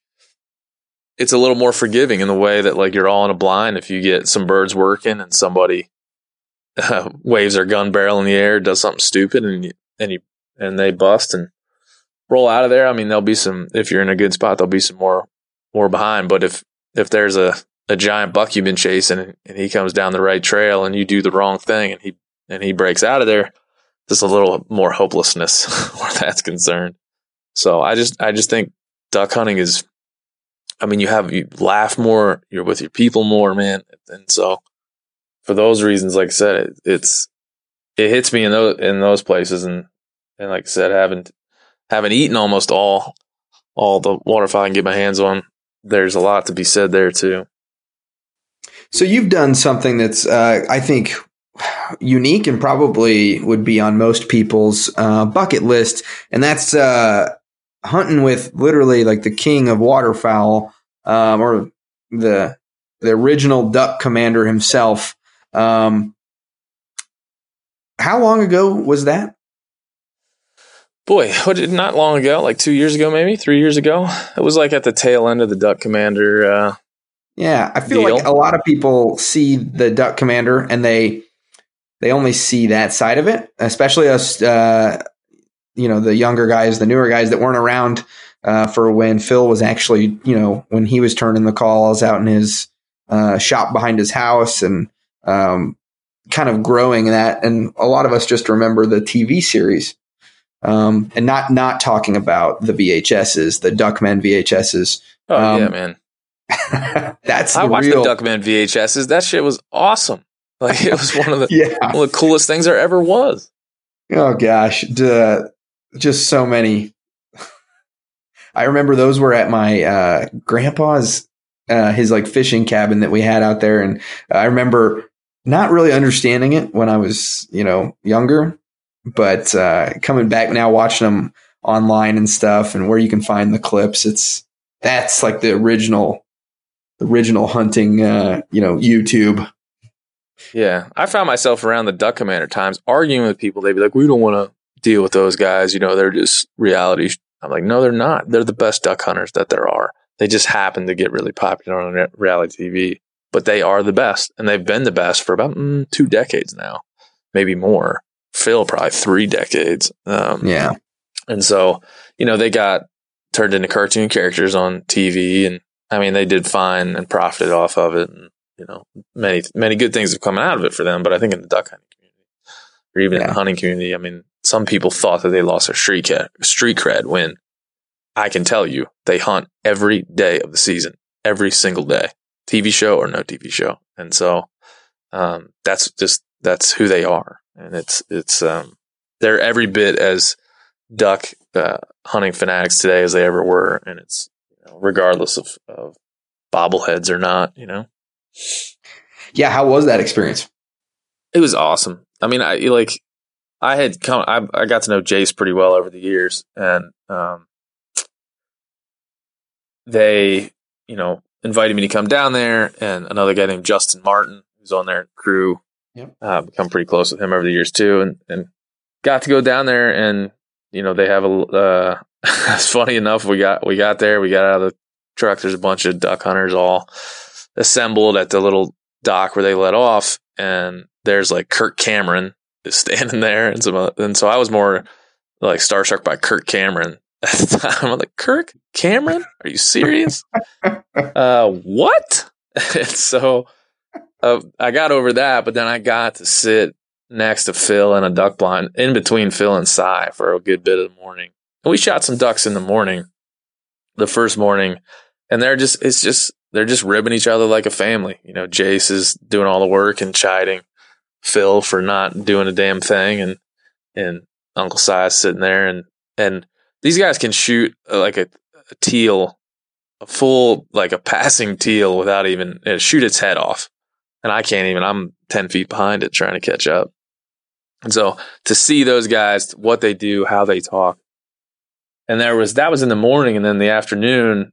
it's a little more forgiving in the way that like you're all in a blind if you get some birds working and somebody uh, waves their gun barrel in the air, does something stupid, and you, and you and they bust and roll out of there, I mean, there'll be some. If you're in a good spot, there'll be some more more behind. But if if there's a a giant buck you've been chasing and he comes down the right trail and you do the wrong thing and he and he breaks out of there, there's a little more hopelessness where that's concerned. So I just I just think duck hunting is. I mean, you have you laugh more, you're with your people more, man, and so for those reasons, like I said, it, it's it hits me in those in those places, and and like I said, having having eaten almost all all the waterfowl I can get my hands on, there's a lot to be said there too. So you've done something that's uh, I think unique and probably would be on most people's uh, bucket list, and that's uh, hunting with literally like the king of waterfowl, um, or the the original duck commander himself. Um, how long ago was that? Boy, what did not long ago, like two years ago, maybe three years ago. It was like at the tail end of the Duck Commander. Uh, yeah, I feel deal. like a lot of people see the Duck Commander and they they only see that side of it, especially us, uh, you know, the younger guys, the newer guys that weren't around uh, for when Phil was actually, you know, when he was turning the calls out in his uh, shop behind his house and um, kind of growing that. And a lot of us just remember the TV series um, and not not talking about the VHSs, the Duckmen VHSs. Oh um, yeah, man. That's I the watched real. the Duckmen VHSs. That shit was awesome. Like it was one of the yeah. one of the coolest things there ever was. Oh gosh, Duh. just so many. I remember those were at my uh, grandpa's, uh, his like fishing cabin that we had out there, and I remember not really understanding it when I was, you know, younger, but uh, coming back now, watching them online and stuff, and where you can find the clips. It's that's like the original, original hunting, uh, you know, YouTube. Yeah, I found myself around the Duck Commander times arguing with people. They'd be like, "We don't want to deal with those guys. You know, they're just reality." I'm like, "No, they're not. They're the best duck hunters that there are. They just happen to get really popular on reality TV, but they are the best, and they've been the best for about mm, two decades now, maybe more. Phil probably three decades. Um, Yeah, and so, you know, they got turned into cartoon characters on TV and I mean, they did fine and profited off of it. And, you know, many, many good things have come out of it for them. But I think in the duck hunting community or even in the hunting community, I mean, some people thought that they lost their street cred, street cred when I can tell you they hunt every day of the season, every single day, TV show or no TV show. And so, um, that's just, that's who they are. And it's, it's, um, they're every bit as duck uh, hunting fanatics today as they ever were, and it's you know, regardless of, of bobbleheads or not. You know, yeah. How was that experience? it was awesome. I mean, I like I had come, I, I got to know Jace pretty well over the years, and um, they, you know, invited me to come down there, and another guy named Justin Martin, who's on their crew, Yep. uh, become pretty close with him over the years too, and and got to go down there, and you know, they have a. Uh, it's funny enough, we got we got there, we got out of the truck. There's a bunch of duck hunters all assembled at the little dock where they let off, and there's like Kirk Cameron is standing there, and some, other- and so I was more like starstruck by Kirk Cameron at the time. I'm like, Kirk Cameron, are you serious? uh, what? and so uh, I got over that, but then I got to sit next to Phil in a duck blind in between Phil and Si for a good bit of the morning. And we shot some ducks in the morning, the first morning, and they're just, it's just, they're just ribbing each other like a family. You know, Jace is doing all the work and chiding Phil for not doing a damn thing. And, and Uncle Si's sitting there and, and these guys can shoot uh, like a, a teal, a full, like a passing teal without even uh, shoot its head off. And I can't even, I'm 10 feet behind it trying to catch up. And so to see those guys, what they do, how they talk. And there was, that was in the morning. And then the afternoon,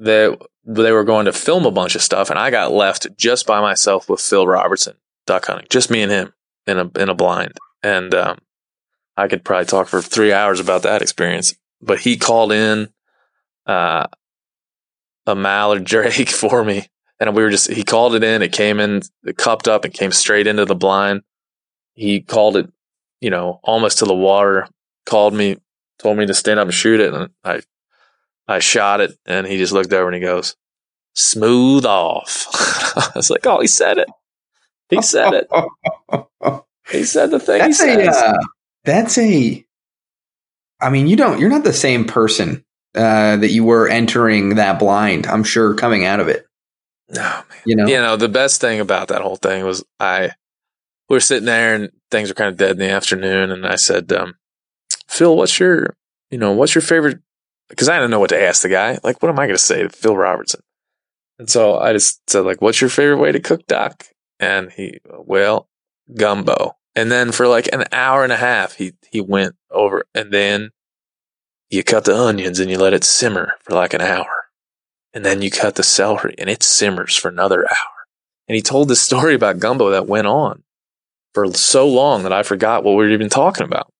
they, they were going to film a bunch of stuff. And I got left just by myself with Phil Robertson duck hunting, just me and him in a, in a blind. And, um, I could probably talk for three hours about that experience, but he called in, uh, a mallard drake for me. And we were just, he called it in. It came in, it cupped up and came straight into the blind. He called it, you know, almost to the water, called me, told me to stand up and shoot it. And I, I shot it and he just looked over and he goes, smooth off. I was like, oh, he said it. He said it. He said the thing that's a uh, that's a i mean you don't you're not the same person uh, that you were entering that blind i'm sure coming out of it no, man. you know You know, the best thing about that whole thing was I we were sitting there and things were kind of dead in the afternoon, and I said, um, "Phil, what's your you know what's your favorite?" Because I didn't know what to ask the guy. Like, what am I going to say to Phil Robertson? And so I just said, like, "What's your favorite way to cook duck?" And he, well, gumbo. And then for like an hour and a half, he he went over, and then you cut the onions and you let it simmer for like an hour and then you cut the celery and it simmers for another hour. And he told this story about gumbo that went on for so long that I forgot what we were even talking about.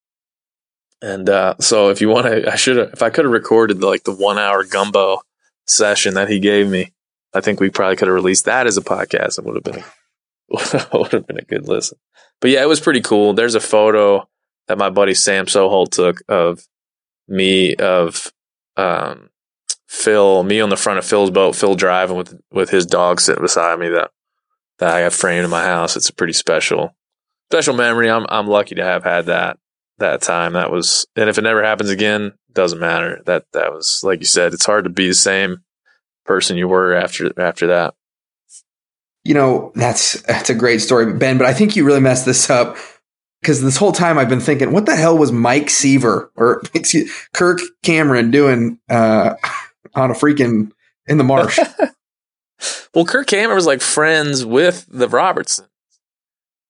And uh, so if you want to, I should have, if I could have recorded like the one hour gumbo session that he gave me, I think we probably could have released that as a podcast. It would have been, a, would have been a good listen. But yeah, it was pretty cool. There's a photo that my buddy Sam Soholt took of me of um, Phil, me on the front of Phil's boat, Phil driving with with his dog sitting beside me that that I have framed in my house. It's a pretty special special memory. I'm I'm lucky to have had that that time. That was and if it never happens again, doesn't matter. That that was like you said, it's hard to be the same person you were after after that. You know, that's that's a great story, Ben. But I think you really messed this up because this whole time I've been thinking, what the hell was Mike Seaver or excuse, Kirk Cameron doing uh, on a freaking in the marsh? well, Kirk Cameron was like friends with the Robertson.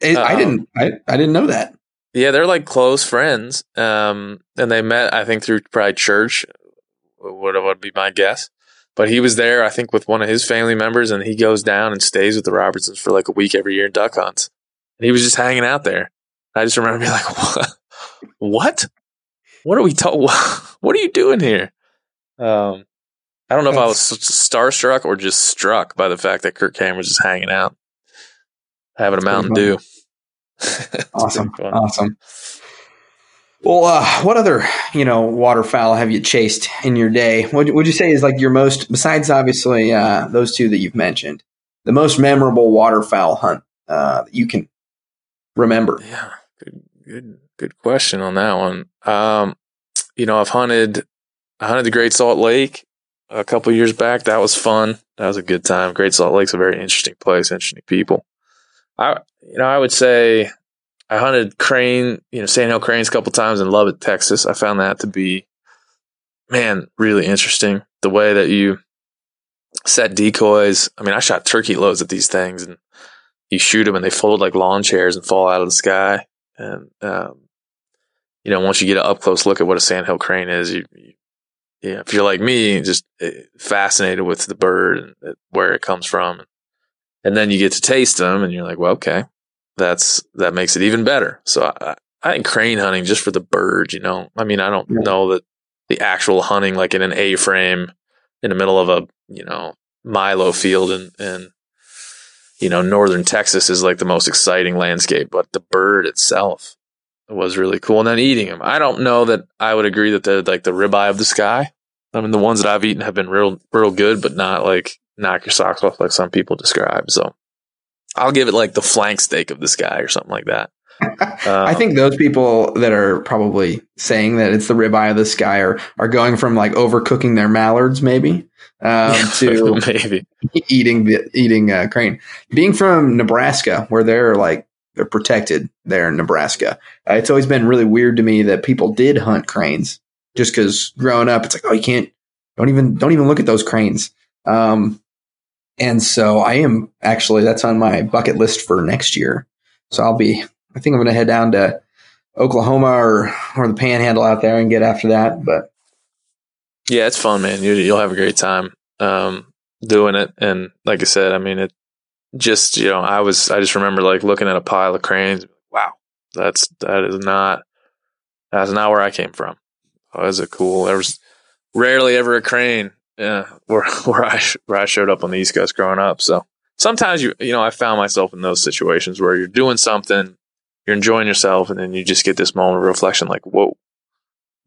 Um, I didn't. I, I didn't know that. Yeah, they're like close friends. Um, and they met, I think, through probably church. Would would be my guess. But he was there, I think, with one of his family members, and he goes down and stays with the Robertsons for like a week every year in duck hunts. And he was just hanging out there. I just remember being like, "What? What? What are we talking? What are you doing here?" Um, I don't know if I was starstruck or just struck by the fact that Kirk Cameron was just hanging out, having a Mountain Dew. awesome, awesome. Well, uh, what other you know waterfowl have you chased in your day? What would you say is like your most, besides obviously uh, those two that you've mentioned, the most memorable waterfowl hunt uh, that you can remember? Yeah, good, good, good question on that one. Um, you know, I've hunted, I hunted the Great Salt Lake a couple years back. That was fun. That was a good time. Great Salt Lake's a very interesting place, interesting people. I, you know, I would say I hunted crane, you know, sandhill cranes a couple times in Lubbock, Texas. I found that to be, man, really interesting. The way that you set decoys. I mean, I shot turkey loads at these things and you shoot them and they fold like lawn chairs and fall out of the sky. And, um, you know, once you get an up close look at what a sandhill crane is, you, you yeah, if you're like me, just eh, fascinated with the bird and eh, where it comes from. And then you get to taste them and you're like, well, okay, that's, that makes it even better. So I, I think crane hunting just for the bird, you know, I mean, I don't yeah. know that the actual hunting, like in an A frame in the middle of a, you know, Milo field and, and, you know, northern Texas is like the most exciting landscape, but the bird itself was really cool. And then eating them. I don't know that I would agree that they're like the ribeye of the sky. I mean, the ones that I've eaten have been real, real good, but not like knock your socks off like some people describe. So I'll give it like the flank steak of the sky or something like that. I think those people that are probably saying that it's the ribeye of the sky are, are going from like overcooking their mallards, maybe, um, to maybe eating the eating uh, crane. Being from Nebraska, where they're like they're protected there in Nebraska, uh, it's always been really weird to me that people did hunt cranes. Just because growing up, it's like, oh, you can't, don't even, don't even look at those cranes. Um, and so I am actually, that's on my bucket list for next year. So I'll be, I think I'm going to head down to Oklahoma or, or the panhandle out there and get after that. But yeah, it's fun, man. You, you'll have a great time, um, doing it. And like I said, I mean, it just, you know, I was, I just remember like looking at a pile of cranes. Wow. That's, that is not, that's not where I came from. Oh, is it cool? There was rarely ever a crane yeah, where where I where I showed up on the East Coast growing up. So sometimes you you know I found myself in those situations where you're doing something, you're enjoying yourself, and then you just get this moment of reflection, like, whoa,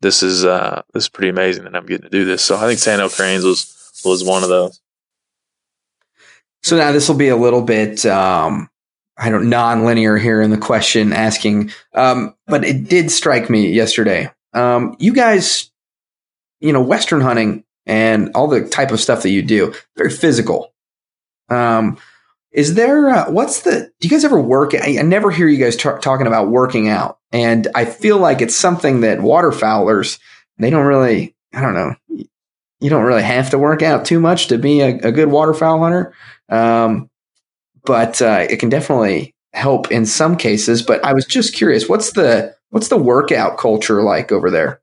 this is uh this is pretty amazing that I'm getting to do this. So I think Sandhill Cranes was was one of those. So now this will be a little bit um I don't non-linear here in the question asking, um, but it did strike me yesterday. Um, you guys, you know, Western hunting and all the type of stuff that you do. Very physical. Um, is there, uh, what's the, do you guys ever work? I, I never hear you guys talking about working out. And I feel like it's something that waterfowlers, they don't really, I don't know, you don't really have to work out too much to be a, a good waterfowl hunter. Um, but uh, it can definitely help in some cases. But I was just curious, what's the, what's the workout culture like over there?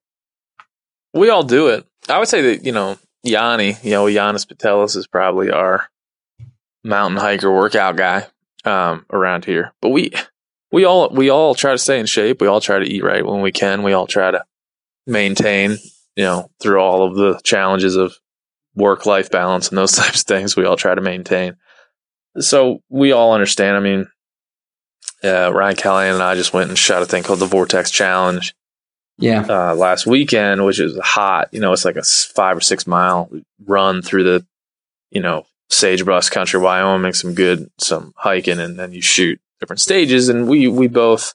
We all do it. I would say that you know Yanni, you know Janis Putelis is probably our mountain hiker workout guy um, around here. But we we all we all try to stay in shape. We all try to eat right when we can. We all try to maintain, you know, through all of the challenges of work life balance and those types of things. We all try to maintain. So we all understand. I mean, uh, Ryan Callaghan and I just went and shot a thing called the Vortex Challenge yeah. Uh, last weekend, which is hot. You know, it's like a five or six mile run through the, you know, sagebrush country, Wyoming, some good, some hiking, and then you shoot different stages. And we, we both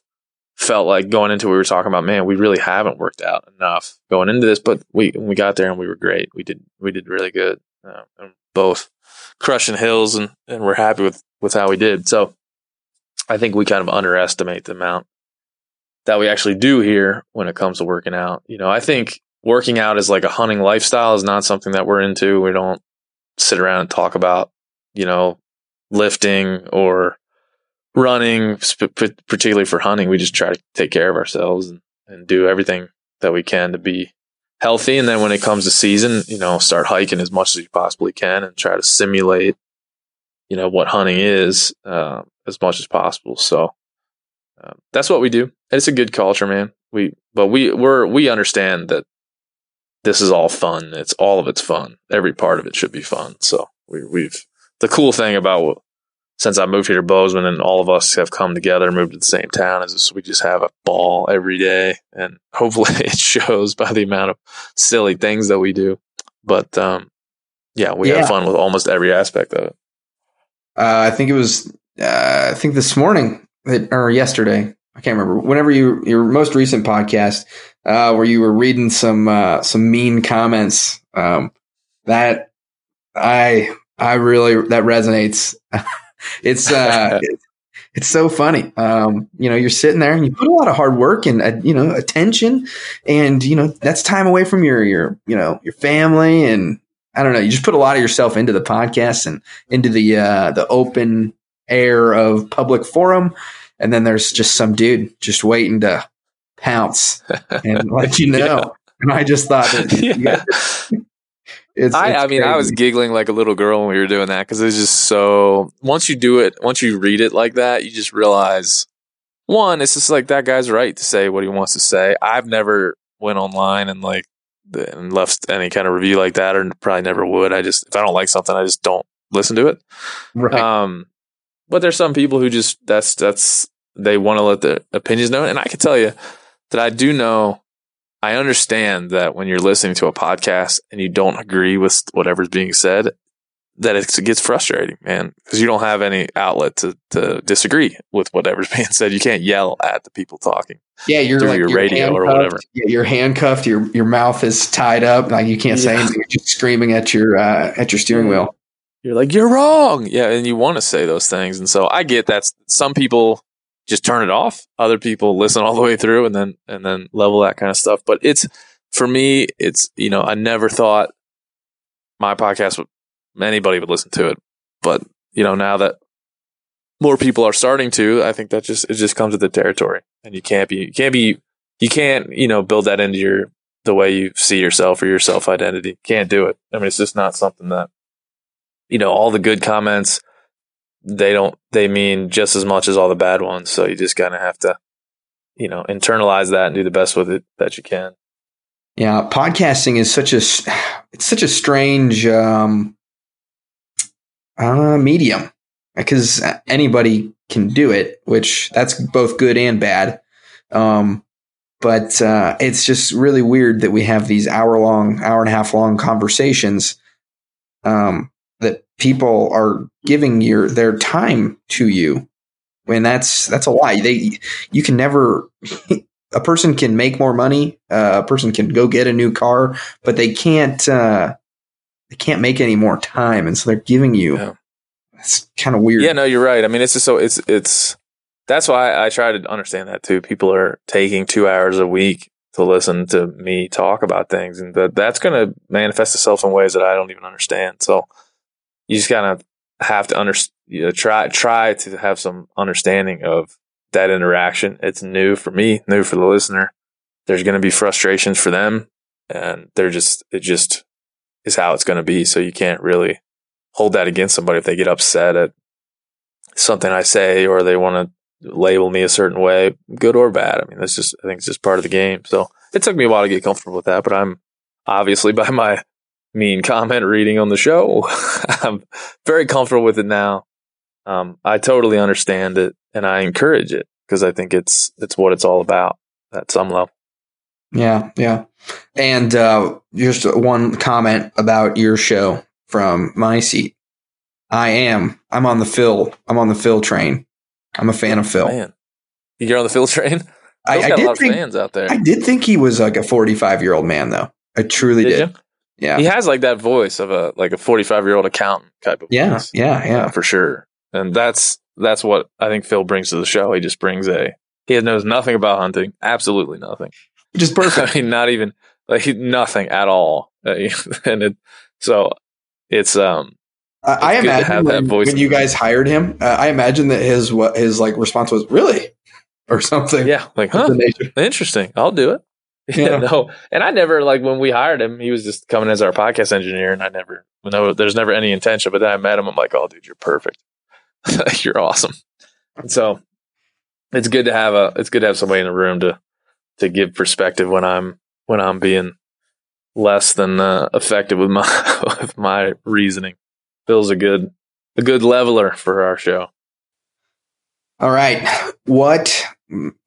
felt like going into, we were talking about, man, we really haven't worked out enough going into this, but we, we got there and we were great. We did, we did really good. Uh, both crushing hills and, and we're happy with, with how we did. So I think we kind of underestimate the amount that we actually do here when it comes to working out. You know, I think working out is like a hunting lifestyle is not something that we're into. We don't sit around and talk about, you know, lifting or running, particularly for hunting. We just try to take care of ourselves and, and do everything that we can to be healthy. And then when it comes to season, you know, start hiking as much as you possibly can and try to simulate, you know, what hunting is uh, as much as possible. So um, that's what we do. It's a good culture, man. We, but we, we're, we understand that this is all fun. It's all of it's fun. Every part of it should be fun. So we, we've, the cool thing about since I moved here to Bozeman and all of us have come together, moved to the same town, is we just have a ball every day, and hopefully it shows by the amount of silly things that we do. But um, yeah, we yeah. have fun with almost every aspect of it. Uh, I think it was, uh, I think this morning or yesterday, I can't remember. Whenever you your most recent podcast, uh, where you were reading some uh, some mean comments, um, that I I really that resonates. it's uh, it's so funny. Um, you know, you're sitting there and you put a lot of hard work and uh, you know attention, and you know that's time away from your your you know your family and I don't know. You just put a lot of yourself into the podcast and into the uh, the open air of public forum, and then there's just some dude just waiting to pounce and let you know. yeah. And I just thought that yeah. It's, I, it's I mean, crazy. I was giggling like a little girl when we were doing that because it's just so. Once you do it, once you read it like that, you just realize one, it's just like that guy's right to say what he wants to say. I've never went online and like and left any kind of review like that, or probably never would. I just if I don't like something, I just don't listen to it. Right. Um, but there's some people who just that's that's they want to let their opinions known, and I can tell you that I do know I understand that when you're listening to a podcast and you don't agree with whatever's being said, that it gets frustrating, man, because you don't have any outlet to, to disagree with whatever's being said. You can't yell at the people talking. Yeah, you're like your radio or whatever. You're handcuffed. Your your mouth is tied up. Like you can't yeah. say anything. You're just screaming at your uh, at your steering wheel. You're like you're wrong. Yeah, and you want to say those things, and so I get that. Some people just turn it off. Other people listen all the way through and then and then level that kind of stuff. But it's for me, it's you know, I never thought my podcast would anybody would listen to it. But, you know, now that more people are starting to, I think that just it just comes with the territory. And you can't be you can't be you can't, you know, build that into your the way you see yourself or your self identity. Can't do it. I mean, it's just not something that you know, all the good comments they don't they mean just as much as all the bad ones. So you just kind of have to, you know, internalize that and do the best with it that you can. Yeah, podcasting is such a it's such a strange um, uh, medium because anybody can do it, which that's both good and bad. Um, but uh, it's just really weird that we have these hour long, hour and a half long conversations um, people are giving your their time to you. And that's that's a lie. They you can never a person can make more money uh, a person can go get a new car but they can't uh, they can't make any more time. And so they're giving you yeah. it's kind of weird. Yeah no you're right. I mean it's just so it's it's that's why i try to understand that too. People are taking two hours a week to listen to me talk about things and that that's going to manifest itself in ways that i don't even understand. So you just kind of have to under, you know, try try to have some understanding of that interaction. It's new for me, new for the listener. There's going to be frustrations for them, and they're just it just is how it's going to be. So you can't really hold that against somebody if they get upset at something I say or they want to label me a certain way, good or bad. I mean, that's just I think it's just part of the game. So it took me a while to get comfortable with that, but I'm obviously by my mean comment reading on the show. I'm very comfortable with it now. Um, I totally understand it and I encourage it because I think it's it's what it's all about at some level. Yeah, yeah. And uh, just one comment about your show from my seat. I am. I'm on the Phil. I'm on the Phil train. I'm a fan of Phil. Man. You're on the Phil train. I, I, did think, fans out there. I did think he was like a 45 year old man, though. I truly did. did. Yeah. He has like that voice of a like a 45 year old accountant type of Yeah. voice. Yeah. Yeah. for sure. And that's that's what I think Phil brings to the show. He just brings a he knows nothing about hunting, absolutely nothing. Just perfect. I mean, not even like nothing at all. Uh, and it so it's um I, I imagine have that when, voice when you guys hired him, uh, I imagine that his what his like response was really or something. yeah like huh interesting I'll do it. Yeah. Yeah, no, and I never like when we hired him, he was just coming as our podcast engineer, and I never no, there's never any intention. But then I met him, I'm like, oh, dude, you're perfect, you're awesome. And so it's good to have a it's good to have somebody in the room to to give perspective when I'm when I'm being less than uh, effective with my with my reasoning. Phil's a good a good leveler for our show. All right. What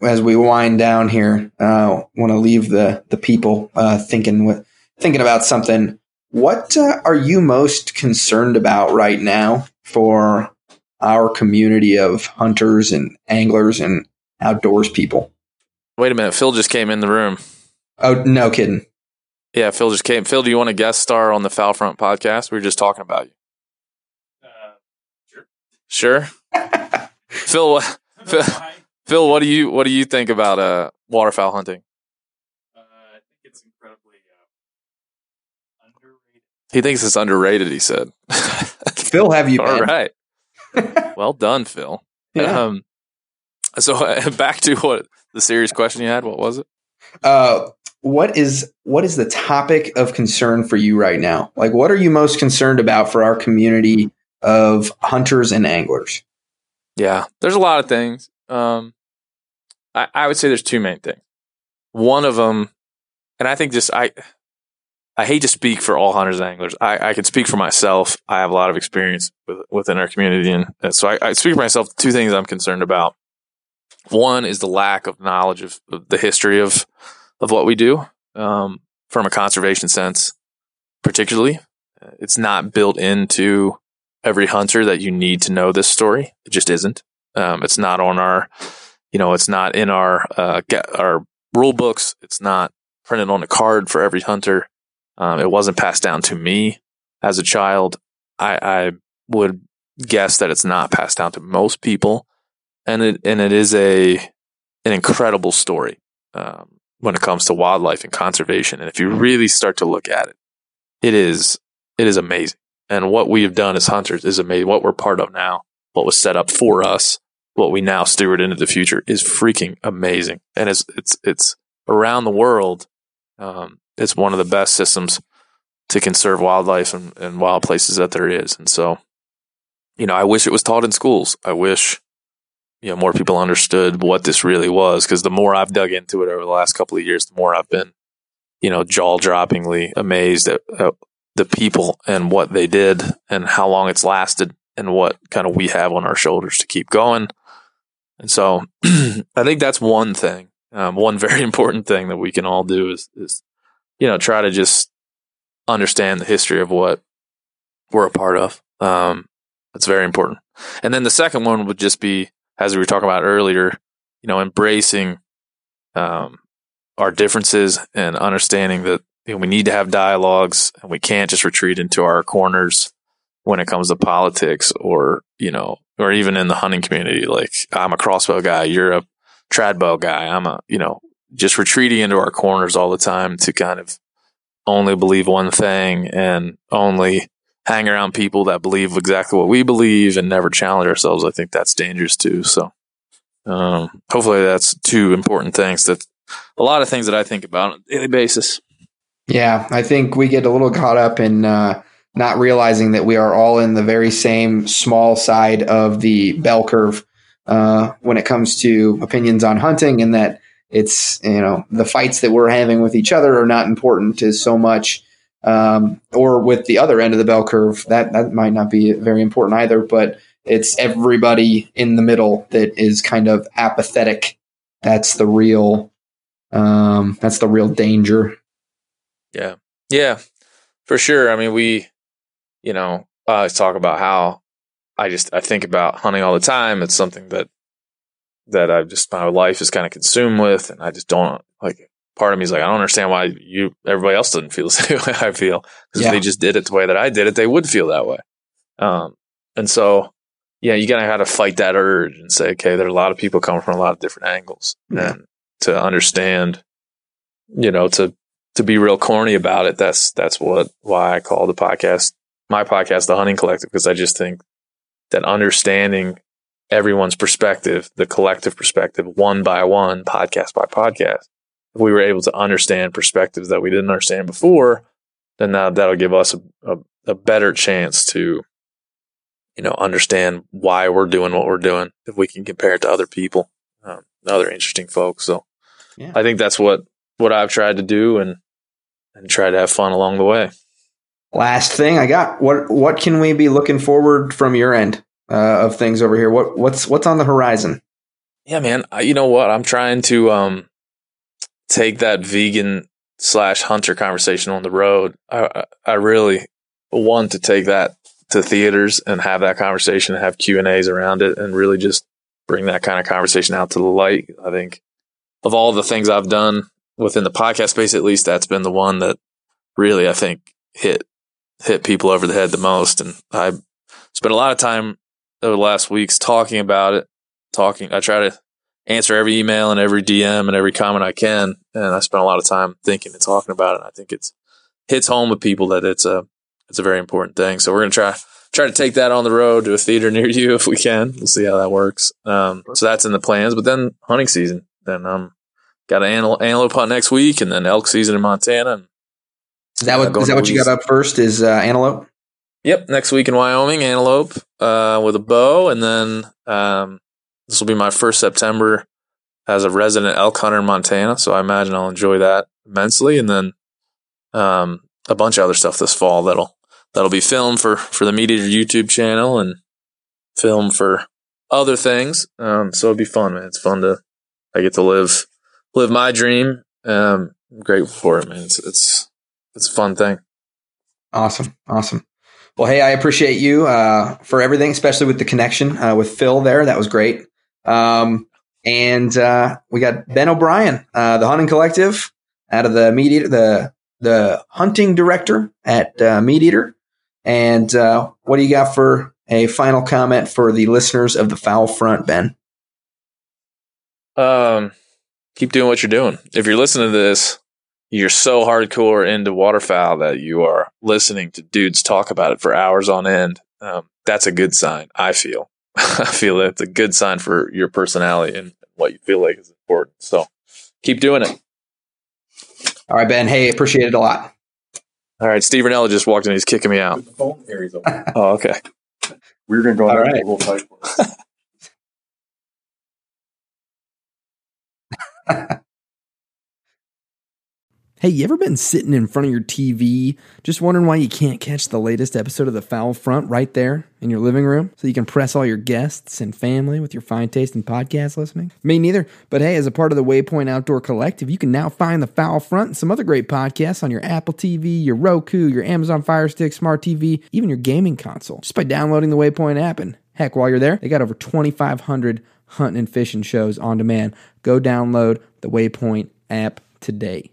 as we wind down here, uh, want to leave the the people uh, thinking with thinking about something. What uh, are you most concerned about right now for our community of hunters and anglers and outdoors people? Wait a minute, Phil just came in the room. Oh, no kidding. Yeah, Phil just came. Phil, do you want to guest star on the Fowl Front podcast? We were just talking about you. Sure. Phil, Phil, Phil, what do you what do you think about uh, waterfowl hunting? I think it's incredibly uh, underrated. He thinks it's underrated. He said. Phil, have you All been? right. Well done, Phil. Yeah. Um, so uh, back to what the serious question you had. What was it? uh, what is what is the topic of concern for you right now? Like, what are you most concerned about for our community of hunters and anglers? Yeah, there's a lot of things. Um, I, I would say there's two main things. One of them, and I think just I, I hate to speak for all hunters and anglers. I, I can speak for myself. I have a lot of experience with, within our community, and, and so I, I speak for myself. Two things I'm concerned about. One is the lack of knowledge of, of the history of of what we do um, from a conservation sense, particularly. It's not built into every hunter that you need to know this story. It just isn't. Um, it's not on our, you know, it's not in our uh, our rule books. It's not printed on a card for every hunter. Um, it wasn't passed down to me as a child. I, I would guess that it's not passed down to most people, and it and it is a an incredible story um, when it comes to wildlife and conservation. And if you really start to look at it, it is it is amazing. And what we have done as hunters is amazing. What we're part of now, what was set up for us, what we now steward into the future is freaking amazing. And it's it's it's around the world. Um, it's one of the best systems to conserve wildlife and, and wild places that there is. And so, you know, I wish it was taught in schools. I wish you know more people understood what this really was because the more I've dug into it over the last couple of years, the more I've been, you know, jaw droppingly amazed at, at the people and what they did and how long it's lasted and what kind of we have on our shoulders to keep going. And so I think that's one thing, um, one very important thing that we can all do is, is, you know, try to just understand the history of what we're a part of. Um, that's very important. And then the second one would just be, as we were talking about earlier, you know, embracing, um, our differences and understanding that you know, we need to have dialogues and we can't just retreat into our corners when it comes to politics or, you know, or even in the hunting community. Like I'm a crossbow guy, you're a tradbow guy. I'm a, you know, just retreating into our corners all the time to kind of only believe one thing and only hang around people that believe exactly what we believe and never challenge ourselves. I think that's dangerous too. So, um, hopefully that's two important things that a lot of things that I think about on a daily basis. Yeah, I think we get a little caught up in uh, not realizing that we are all in the very same small side of the bell curve uh, when it comes to opinions on hunting, and that it's you know the fights that we're having with each other are not important as so much, um, or with the other end of the bell curve that that might not be very important either, but it's everybody in the middle that is kind of apathetic. That's the real. Um, that's the real danger. Yeah. Yeah, for sure. I mean, we, you know, I always talk about how I just, I think about hunting all the time. It's something that, that I've just, my life is kind of consumed with. And I just don't like, part of me is like, I don't understand why you everybody else doesn't feel the same way I feel. Because Yeah. if they just did it the way that I did it, they would feel that way. Um, and so, yeah, you gotta have to fight that urge and say, okay, there are a lot of people coming from a lot of different angles, Yeah. and to understand, you know, to to be real corny about it. That's that's what why I call the podcast my podcast the Hunting Collective because I just think that understanding everyone's perspective, the collective perspective, one by one, podcast by podcast. If we were able to understand perspectives that we didn't understand before, then that, that'll give us a, a, a better chance to, you know, understand why we're doing what we're doing. If we can compare it to other people, um, other interesting folks. So Yeah. I think that's what, what I've tried to do and, and try to have fun along the way. Last thing I got. What what can we be looking forward from your end uh, of things over here? What what's what's on the horizon? Yeah, man. I, you know what? I'm trying to um take that vegan slash hunter conversation on the road. I I- really want to take that to theaters and have that conversation, have Q and A's around it, and really just bring that kind of conversation out to the light. I think of all the things I've done within the podcast space, at least that's been the one that really I think hit hit people over the head the most. And I spent a lot of time over the last weeks talking about it talking. I try to answer every email and every DM and every comment I can, and I spent a lot of time thinking and talking about it. And I think it's hits home with people that it's a it's a very important thing. So we're gonna try try to take that on the road to a theater near you if we can. We'll see how that works. Um, so that's in the plans. But then hunting season. Then um, got an antelope hunt next week, and then elk season in Montana. And Is that what going is that what you got up first? Is uh, antelope? Yep, next week in Wyoming, antelope uh, with a bow, and then um, this will be my first September as a resident elk hunter in Montana. So I imagine I'll enjoy that immensely, and then um, a bunch of other stuff this fall that'll that'll be filmed for for the Meat Eater YouTube channel and film for other things. Um, so it'll be fun, man. It's fun to I get to live live my dream. Um, I'm grateful for it, man. It's it's it's a fun thing. Awesome, awesome. Well, hey, I appreciate you uh, for everything, especially with the connection uh, with Phil there. That was great. Um, and uh, we got Ben O'Brien, uh, the Hunting Collective, out of the Meat Eater, the the hunting director at uh, Meat Eater. And uh, what do you got for a final comment for the listeners of the Fowl Front, Ben? Um, keep doing what you're doing. If you're listening to this, you're so hardcore into waterfowl that you are listening to dudes talk about it for hours on end. Um, that's a good sign. I feel. I feel that's a good sign for your personality and what you feel like is important. So keep doing it. All right, Ben. Hey, appreciate it a lot. All right, Steve Rinella just walked in. He's kicking me out. The phone carries over. Oh, okay. We're going to go All on right. a little tight. Hey, you ever been sitting in front of your TV just wondering why you can't catch the latest episode of The Fowl Front right there in your living room so you can press all your guests and family with your fine taste in podcast listening? Me neither. But hey, as a part of the Waypoint Outdoor Collective, you can now find The Fowl Front and some other great podcasts on your Apple TV, your Roku, your Amazon Fire Stick, Smart TV, even your gaming console just by downloading the Waypoint app. And heck, while you're there, they got over 2,500 hunting and fishing shows on demand. Go download the Waypoint app today.